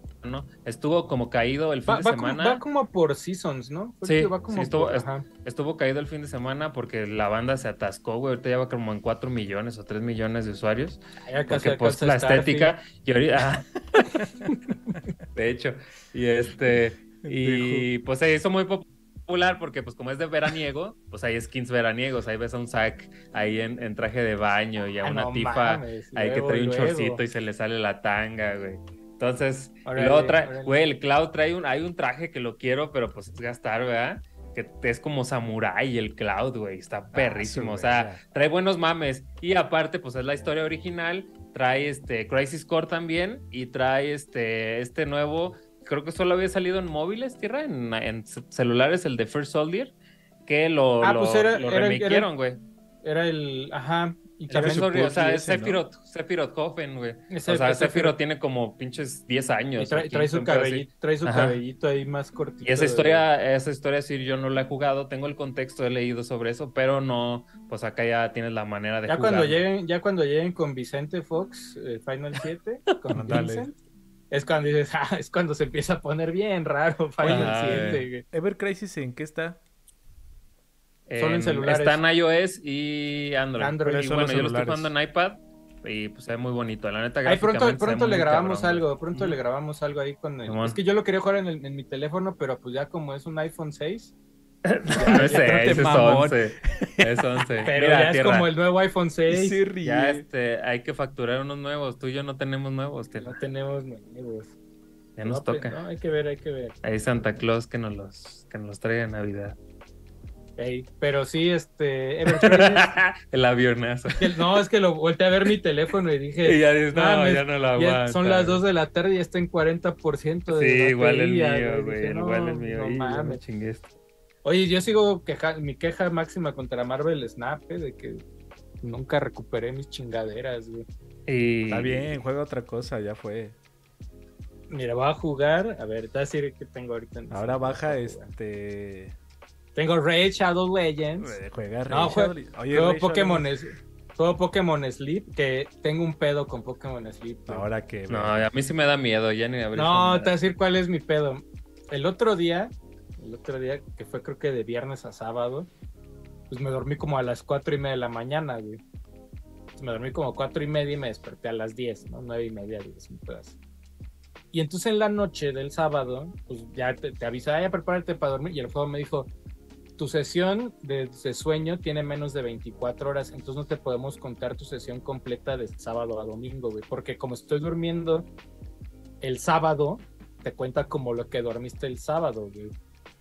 Estuvo como caído el fin Va, de va como, semana. va como por seasons, ¿no? Sí, va como sí, estuvo- por-. Estuvo caído el fin de semana porque la banda se atascó, güey. Ahorita lleva como en 4 millones o 3 millones de usuarios. Ya Porque pues la estética y ahorita... de hecho, y este... Y pues se hizo muy popular porque pues como es de veraniego, pues hay skins veraniegos. Ahí ves a un Zack ahí en, en traje de baño y a Ah, una no tifa mames, ahí que trae un luego. chorcito y se le sale la tanga, güey. Entonces, luego trae, güey, el Cloud trae un, hay un traje que lo quiero, pero pues es gastar, ¿verdad? Que es como samurái el Cloud, güey, está perrísimo, Ah, o su sea, trae buenos mames. Y aparte, pues es la historia original, trae este Crisis Core también y trae este, este nuevo, creo que solo había salido en móviles, tierra, en, celulares, el de First Soldier, que lo, Ah, lo, pues era- lo era- remakearon, güey. Era el. Ajá. Y Soldier, o sea, es ese, ¿no? Sephiroth, Sephiroth güey. O sea, Sephiroth tiene como pinches 10 años. y trae, trae 15, su cabellito, trae su Ajá. cabellito ahí más cortito. Y esa de- historia, esa historia sí yo no la he jugado, tengo el contexto, he leído sobre eso, pero no, pues acá ya tienes la manera de Ya jugar. cuando lleguen, ya cuando lleguen con Vicente Fox, eh, Final 7, con. Vincent, es cuando dices, ah, es cuando se empieza a poner bien raro Final Ajá, 7. güey. Ever Crisis, ¿en qué está? Solo en celulares. Está en iOS y Android. Android. Y bueno, yo lo estoy jugando en iPad y pues se ve muy bonito. La neta, Ahí pronto, le grabamos cabrón, algo, pronto le grabamos algo ahí con el... Es que yo lo quería jugar en, el- en mi teléfono, pero pues ya como es un iPhone 6, No es Ya, ya, 6, es mamón. 11. Es 11. pero Mira, ya es Tierra, como el nuevo iPhone 6. Sí, ríe. ya este, hay que facturar unos nuevos. Tú y yo no tenemos nuevos, Tierra. No tenemos nuevos. Ya nos No, pues, toca. no, hay que ver, hay que ver. Ahí Santa Claus que nos los, que nos los traiga en Navidad. Ey, pero sí, este... El avionazo. no, es que lo volteé a ver mi teléfono y dije... Y ya dices, no, ya no lo Ya aguanta. son las 2 de la tarde y ya está en 40% de Sí, igual el mío, Dije, güey. no, Igual el mío. no me mames. esto. Oye, yo sigo queja mi queja máxima contra Marvel Snap, eh, de que nunca recuperé mis chingaderas, güey. Y... Está bien, juega otra cosa, ya fue. Mira, voy a jugar, a ver, te voy a decir que tengo ahorita. en- Ahora baja este. Tengo Raid Shadow Legends. Juega No, juega- Shadow- Oye, Juego Pokémon, Shadow- es- juego Pokémon Sleep, que tengo un pedo con Pokémon Sleep. Ahora que. No, a mí sí me da miedo, ya ni No, te voy a decir cuál es mi pedo. El otro día, el otro día, que fue creo que de viernes a sábado, pues me dormí como a las cuatro y media de la mañana, güey. Pues me dormí como cuatro y media y me desperté a las diez, ¿no? Nueve y media, diez, un pedazo. Y entonces en la noche del sábado, pues ya te, te avisa, "Ah, ya prepárate para dormir. Y el juego me dijo, tu sesión de, de sueño tiene menos de 24 horas, entonces no te podemos contar tu sesión completa de sábado a domingo, güey. Porque como estoy durmiendo el sábado, te cuenta como lo que dormiste el sábado, güey.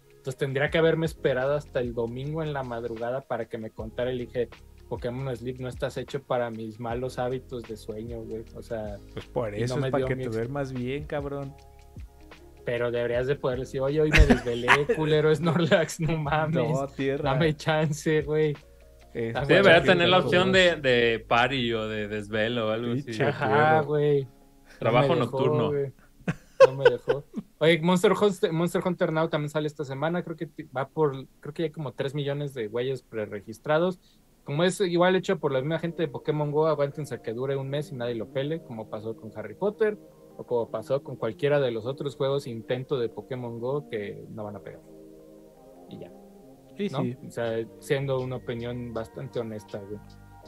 Entonces tendría que haberme esperado hasta el domingo en la madrugada para que me contara le dije, Pokémon Sleep no estás hecho para mis malos hábitos de sueño, güey. O sea, Pues por eso no es para que te duermas bien, cabrón. Pero deberías de poder decir, oye, hoy me desvelé, culero Snorlax, no mames. No, tierra. Dame chance, güey. Sí, debería tener la opción de, de party o de desvelo o algo así. Ajá, güey. Trabajo No dejó, nocturno. No me dejó. Oye, Monster Hunter, Monster Hunter Now también sale esta semana. Creo que va por, creo que hay como 3 millones de güeyes preregistrados. Como es igual hecho por la misma gente de Pokémon Go, aguántense a que dure un mes y nadie lo pele, como pasó con Harry Potter o como pasó con cualquiera de los otros juegos intento de Pokémon Go que no van a pegar. Y ya. Sí, ¿no? sí. O sea, siendo una opinión bastante honesta, güey.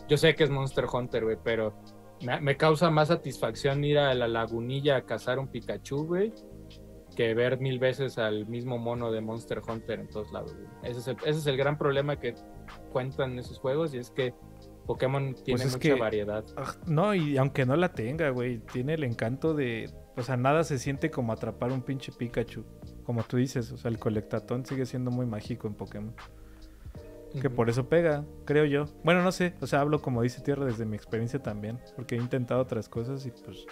Yo sé que es Monster Hunter, güey, pero me, causa más satisfacción ir a la lagunilla a cazar un Pikachu, güey, que ver mil veces al mismo mono de Monster Hunter en todos lados. Ese es el, ese es el gran problema que cuentan esos juegos y es que Pokémon tiene es mucha que- variedad. Ah, No, y aunque no la tenga, güey, tiene el encanto de... O sea, nada se siente como atrapar un pinche Pikachu. Como tú dices, o sea, el colectatón sigue siendo muy mágico en Pokémon. Que por eso pega, creo yo. Bueno, no sé, o sea, hablo como dice Tierra desde mi experiencia también. Porque he intentado otras cosas y pues...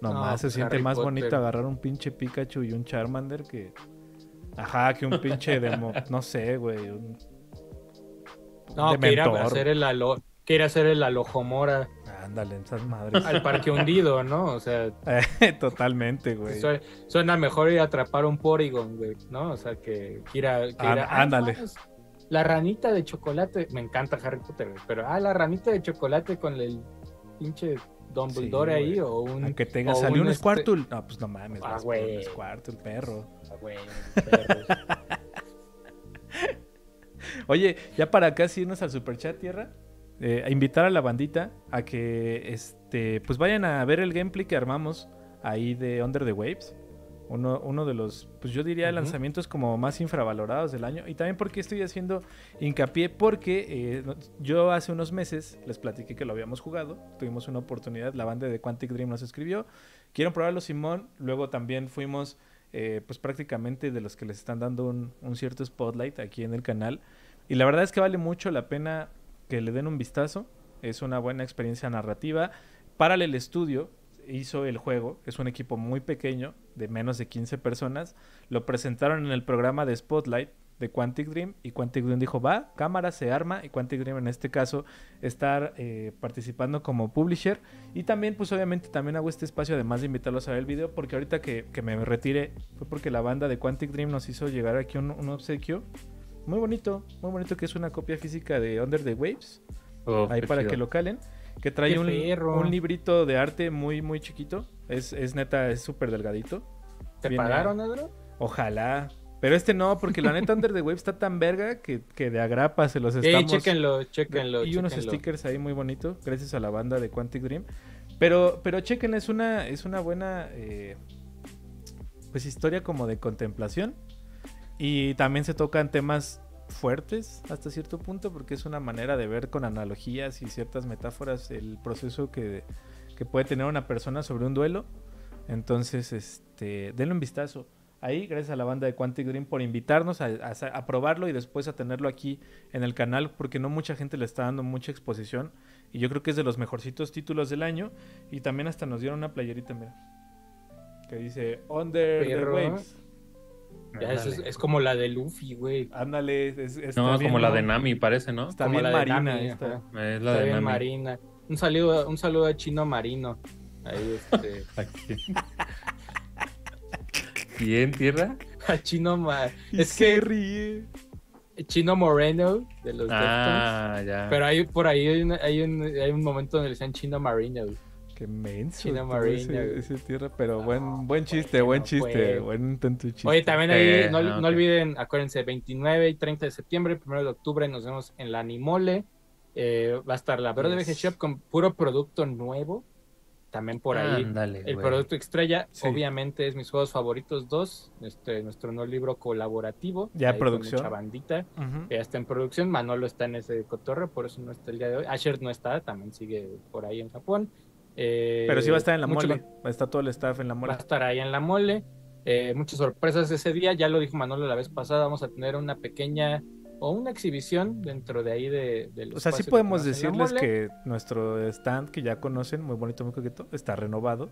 Nomás No, se pues, siente Harry más Potter. bonito agarrar un pinche Pikachu y un Charmander que... Ajá, que un pinche demo... no sé, güey. Un... No, que ir a hacer el alo, que ir a hacer el alojomora Ándale, esas madres. al parque hundido, ¿no? O sea, Totalmente, güey. Su- Suena mejor ir a atrapar un Porygon, güey, ¿no? O sea, que, ir a... que ir a- Á- ah, ándale. mames, La ranita de chocolate, me encanta Harry Potter, güey, pero ah, la ranita de chocolate con el pinche Dumbledore Sí, ahí o un... Aunque tenga salió un este- Squirtle. No, pues no mames, Ah, un. Squirtle, perro. Ah, güey, perros. Oye, ya para casi irnos al superchat tierra, eh, a invitar a la bandita a que este pues vayan a ver el gameplay que armamos ahí de Under the Waves. Uno, uno de los, pues yo diría, lanzamientos como más infravalorados del año. Y también porque estoy haciendo hincapié, porque eh, yo hace unos meses les platiqué que lo habíamos jugado. Tuvimos una oportunidad, la banda de Quantic Dream nos escribió. Quiero probarlo, Simón. Luego también fuimos, eh, pues prácticamente de los que les están dando un, un cierto spotlight aquí en el canal. Y la verdad es que vale mucho la pena que le den un vistazo. Es una buena experiencia narrativa. Parallel Studio hizo el juego. Es un equipo muy pequeño, de menos de 15 personas. Lo presentaron en el programa de Spotlight de Quantic Dream. Y Quantic Dream dijo, va, cámara, se arma. Y Quantic Dream en este caso estar eh, participando como publisher. Y también, pues obviamente, también hago este espacio, además de invitarlos a ver el video, porque ahorita que, que me retiré, fue porque la banda de Quantic Dream nos hizo llegar aquí un obsequio. Muy bonito, muy bonito, que es una copia física de Under the Waves. Oh, ahí para chido. que lo calen. Que trae un, un librito de arte muy, muy chiquito. Es, es neta, es súper delgadito. ¿Te Viene- pagaron, Edro? Ojalá. Pero este no, porque la neta Under the Waves está tan verga que, que de agrapa se los Sí, estamos... chéquenlo, chéquenlo. y unos chéquenlo. stickers ahí muy bonitos, gracias a la banda de Quantic Dream. Pero, pero chequen, es una, es una buena eh, pues historia como de contemplación. Y también se tocan temas fuertes hasta cierto punto, porque es una manera de ver con analogías y ciertas metáforas el proceso que, que puede tener una persona sobre un duelo. Entonces, este, denle un vistazo. Ahí, gracias a la banda de Quantic Dream por invitarnos a, a a probarlo y después a tenerlo aquí en el canal, porque no mucha gente le está dando mucha exposición. Y yo creo que es de los mejorcitos títulos del año. Y también hasta nos dieron una playerita, mira. Que dice Under Perro. the Waves. Ya, es, es como la de Luffy, güey. Ándale, es, está No, bien, como la de. Nami, parece, ¿no? Está Como bien la de marina Nami, esta. Es la Está de bien Nami. marina. Un saludo, un saludo a Chino Marino. Ahí, este. ¿Quién, tierra? a Chino Ma- Y Es que ríe. Chino Moreno de los. Ah, ya. Pero hay, por ahí hay, un, hay un momento donde le decían Chino Marino. güey. Qué menso. Chino ese, tierra, pero No, buen, buen chiste, buen chiste, fue. buen intento chiste. Oye, también ahí, Eh, no, ah, no olviden, acuérdense, 29 y 30 de septiembre, 1 de octubre, nos vemos en la Animole. Eh, va a estar la Verde Yes. Shop con puro producto nuevo. También por ahí. Ándale, El güey. producto estrella, Sí. obviamente, es mis juegos favoritos 2. Este, nuestro nuevo libro colaborativo. Ya producción. mucha bandita. Ya está en producción. Manolo está en ese cotorreo, por eso no está el día de hoy. Asher no está, también sigue por ahí en Japón. Eh, Pero sí va a estar en la mucho mole. Está todo el staff en la Va mole. a estar ahí en la mole. Eh, muchas sorpresas ese día. Ya lo dijo Manolo la vez pasada. Vamos a tener una pequeña o una exhibición dentro de ahí de, del O sea, sí que podemos decirles que nuestro stand, que ya conocen, muy bonito, muy coqueto, está renovado.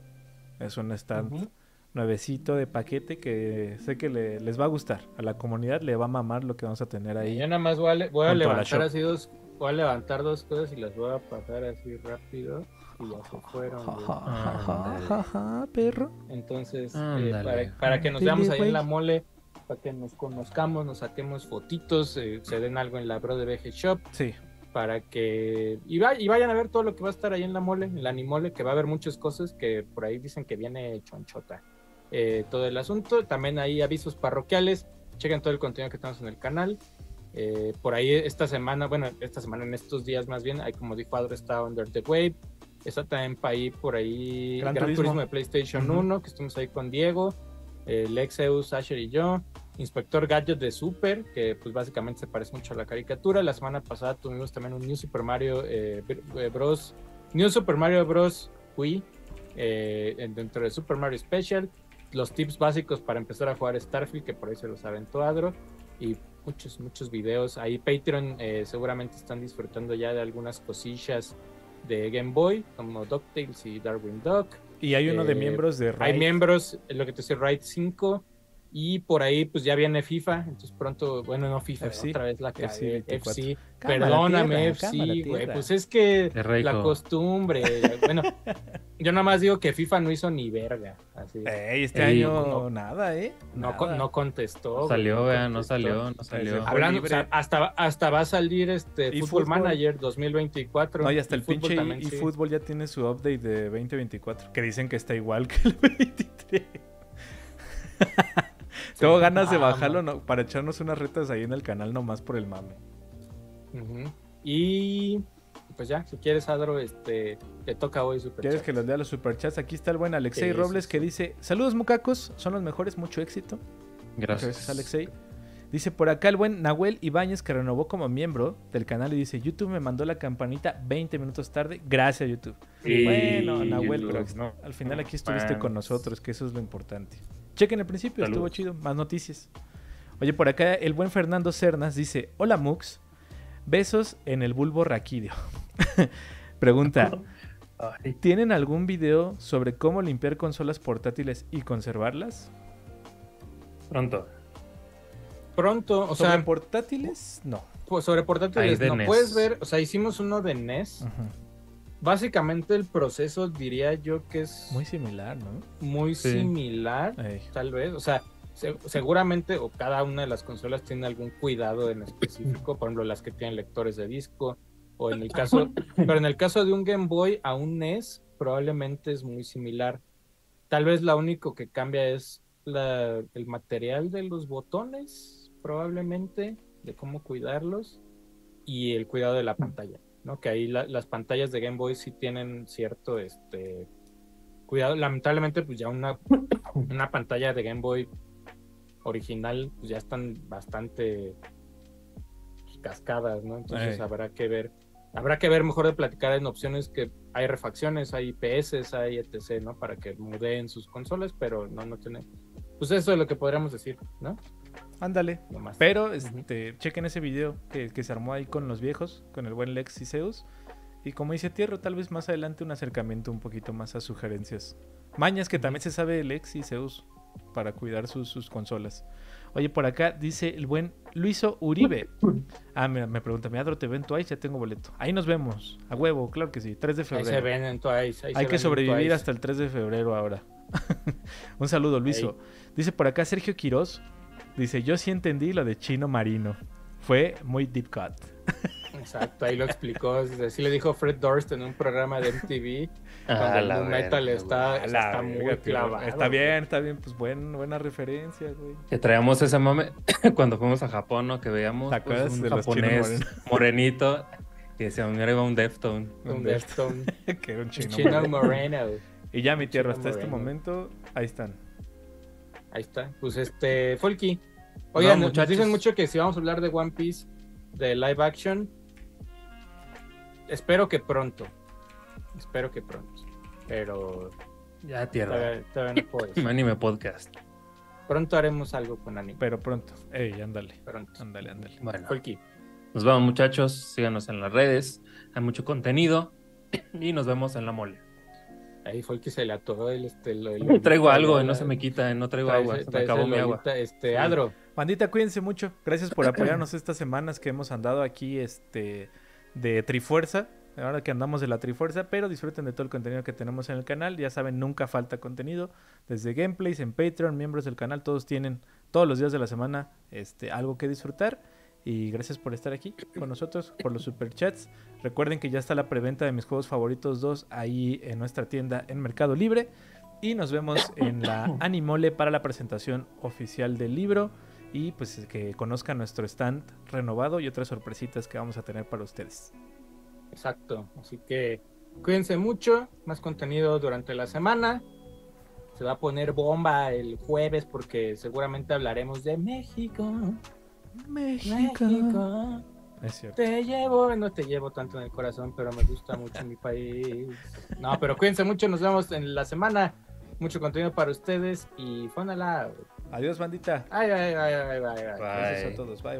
Es un stand nuevecito de paquete que sé que le- les va a gustar. A la comunidad le va a mamar lo que vamos a tener ahí. Yo nada más voy a, voy levantar así dos, voy a levantar dos cosas y las voy a pasar así rápido y ya se fueron. Jajaja, perro. Entonces, eh, para, para que nos veamos ahí en la mole, para que nos conozcamos, nos saquemos fotitos, eh, se den algo en la Bro de VG Shop, Sí. para que. Y, va- y vayan a ver todo lo que va a estar ahí en la mole, en la Animole, que va a haber muchas cosas que por ahí dicen que viene chonchota. Eh, todo el asunto. También hay avisos parroquiales. Chequen todo el contenido que tenemos en el canal. Eh, por ahí esta semana, bueno, esta semana, en estos días más bien, hay como dijo Adro, está Under the Wave. Está también pa' ahí, por ahí Gran Gran, Turismo. Turismo. de PlayStation Ujú. 1, que estuvimos ahí con Diego, eh, Lexeus, Asher y yo. Inspector Gadget de Super, que pues básicamente se parece mucho a la caricatura. La semana pasada tuvimos también un New Super Mario eh, eh, Bros. New Super Mario Bros. Wii eh, dentro de Super Mario Special. Los tips básicos para empezar a jugar Starfield, que por ahí se los aventó Adro. Y muchos, muchos videos. Ahí Patreon seguramente están disfrutando ya de algunas cosillas de Game Boy, como DuckTales y Darwin Duck. Y hay uno de miembros de Hay miembros, lo que te dice Raid 5 y por ahí, pues ya viene FIFA. Entonces pronto, bueno, no FIFA, otra vez la FC. FC. Perdóname, FC, güey. Pues es que la costumbre. bueno, yo nada más digo que FIFA no hizo ni verga. Así. este año nada, ¿eh? No, no contestó. No salió, no, no salió, no salió. Hablando, o sea, hasta, hasta va a salir este Football, Manager 2024. No, y hasta el pinche y, fútbol ya tiene su update de 2024. Que dicen que está igual que el 23. Tengo ganas de bajarlo para echarnos unas retas ahí en el canal nomás por el mame. Y pues ya, si quieres, Adro, este, te toca hoy superchat. ¿Quieres que los lea los superchats? Aquí está el buen Alexei Robles que dice: Saludos, mucacos, son los mejores, mucho éxito. Gracias. Gracias, Alexei. Dice por acá el buen Nahuel Ibáñez que renovó como miembro del canal y dice, YouTube me mandó la campanita 20 minutos tarde, gracias YouTube. bueno, Nahuel, pero al final aquí estuviste con nosotros, que eso es lo importante. Chequen el principio, estuvo chido. Más noticias. Oye, por acá el buen Fernando Cernas dice: Hola Mux, besos en el bulbo raquídeo. Pregunta: ¿Tienen algún video sobre cómo limpiar consolas portátiles y conservarlas? Pronto. Pronto, o ¿Sobre portátiles? No. Pues sobre portátiles no. E Puedes ver, o sea, hicimos uno de NES. Básicamente el proceso diría yo que es... Muy similar, ¿no? Muy similar, tal vez. O sea, seguramente o cada una de las consolas tiene algún cuidado en específico, por ejemplo las que tienen lectores de disco, o en el caso, pero en el caso de un Game Boy a un NES probablemente es muy similar. Tal vez lo único que cambia es la, el material de los botones, probablemente, de cómo cuidarlos, y el cuidado de la pantalla. Que ahí las pantallas de Game Boy sí tienen cierto este cuidado. Lamentablemente, pues ya una, una pantalla de Game Boy original, pues ya están bastante pues, cascadas, ¿no? Entonces habrá que ver. Habrá que ver mejor de platicar en opciones que hay refacciones, hay IPS, hay etc., ¿no? Para que mudeen sus consolas, pero no, no tiene. Pues eso es lo que podríamos decir, ¿no? Ándale. Pero este, chequen ese video que, se armó ahí con los viejos, con el buen Lex y Zeus. Y como dice Tierra, tal vez más adelante un acercamiento un poquito más a sugerencias. Mañas que también se sabe Lex y Zeus para cuidar sus, consolas. Oye, por acá dice el buen Luiso Uribe. Ah, me pregunta, ¿me adro te ven Twice? Ya tengo boleto. Ahí nos vemos. A huevo, claro que sí. 3 de febrero. Ahí se ven en Twice. Hay que sobrevivir hasta el 3 de febrero ahora. un saludo, Luiso. Dice por acá Sergio Quiroz. Dice, yo sí entendí lo de chino marino. Fue muy deep cut. Exacto, ahí lo explicó. Así le dijo Fred Durst en un programa de MTV. Ah, cuando el metal está, está muy clavado. Está bien, está bien. Pues buen, buena referencia, güey. Que traíamos ese mame cuando fuimos a Japón, ¿no? Que veíamos pues, un japonés morenito. Y decía, mira, iba un Deftone. Un, Deftone. que era un chino, chino moreno. Y ya, mi tierra, hasta este momento, ahí están. Ahí está. Pues este, Folky. Oigan, nos dicen mucho que si vamos a hablar de One Piece, de live action, espero que pronto. Espero que pronto. Pero. Ya tierra. Todavía, no puedo Anime podcast. Pronto haremos algo con anime. Pero pronto. Ey, ándale. Pronto. Ándale, ándale. Bueno. Folky. Nos vemos, muchachos. Síganos en las redes. Hay mucho contenido. Y nos vemos en la mole. Ahí fue el que se le atoró el, este, traigo algo, no se me quita, no traigo agua, se me acabó mi agua. Este, Adro. Bandita, cuídense mucho. Gracias por apoyarnos estas semanas que hemos andado aquí este, de Trifuerza. Ahora que andamos de la Trifuerza, pero disfruten de todo el contenido que tenemos en el canal. Ya saben, nunca falta contenido. Desde gameplays en Patreon, miembros del canal, todos tienen todos los días de la semana este, algo que disfrutar. Y gracias por estar aquí con nosotros, por los superchats. Recuerden que ya está la preventa de mis juegos favoritos 2 ahí en nuestra tienda en Mercado Libre. Y nos vemos en la Animole para la presentación oficial del libro. Y pues que conozcan nuestro stand renovado y otras sorpresitas que vamos a tener para ustedes. Exacto. Así que cuídense mucho. Más contenido durante la semana. Se va a poner bomba el jueves porque seguramente hablaremos de México. México. Es cierto. Te llevo, no te llevo tanto en el corazón, pero me gusta mucho mi país. No, pero cuídense mucho, nos vemos en la semana. Mucho contenido para ustedes y fónala. Adiós, bandita. Ay, ay, ay, ay, ay, ay. Bye. Gracias a todos. Bye.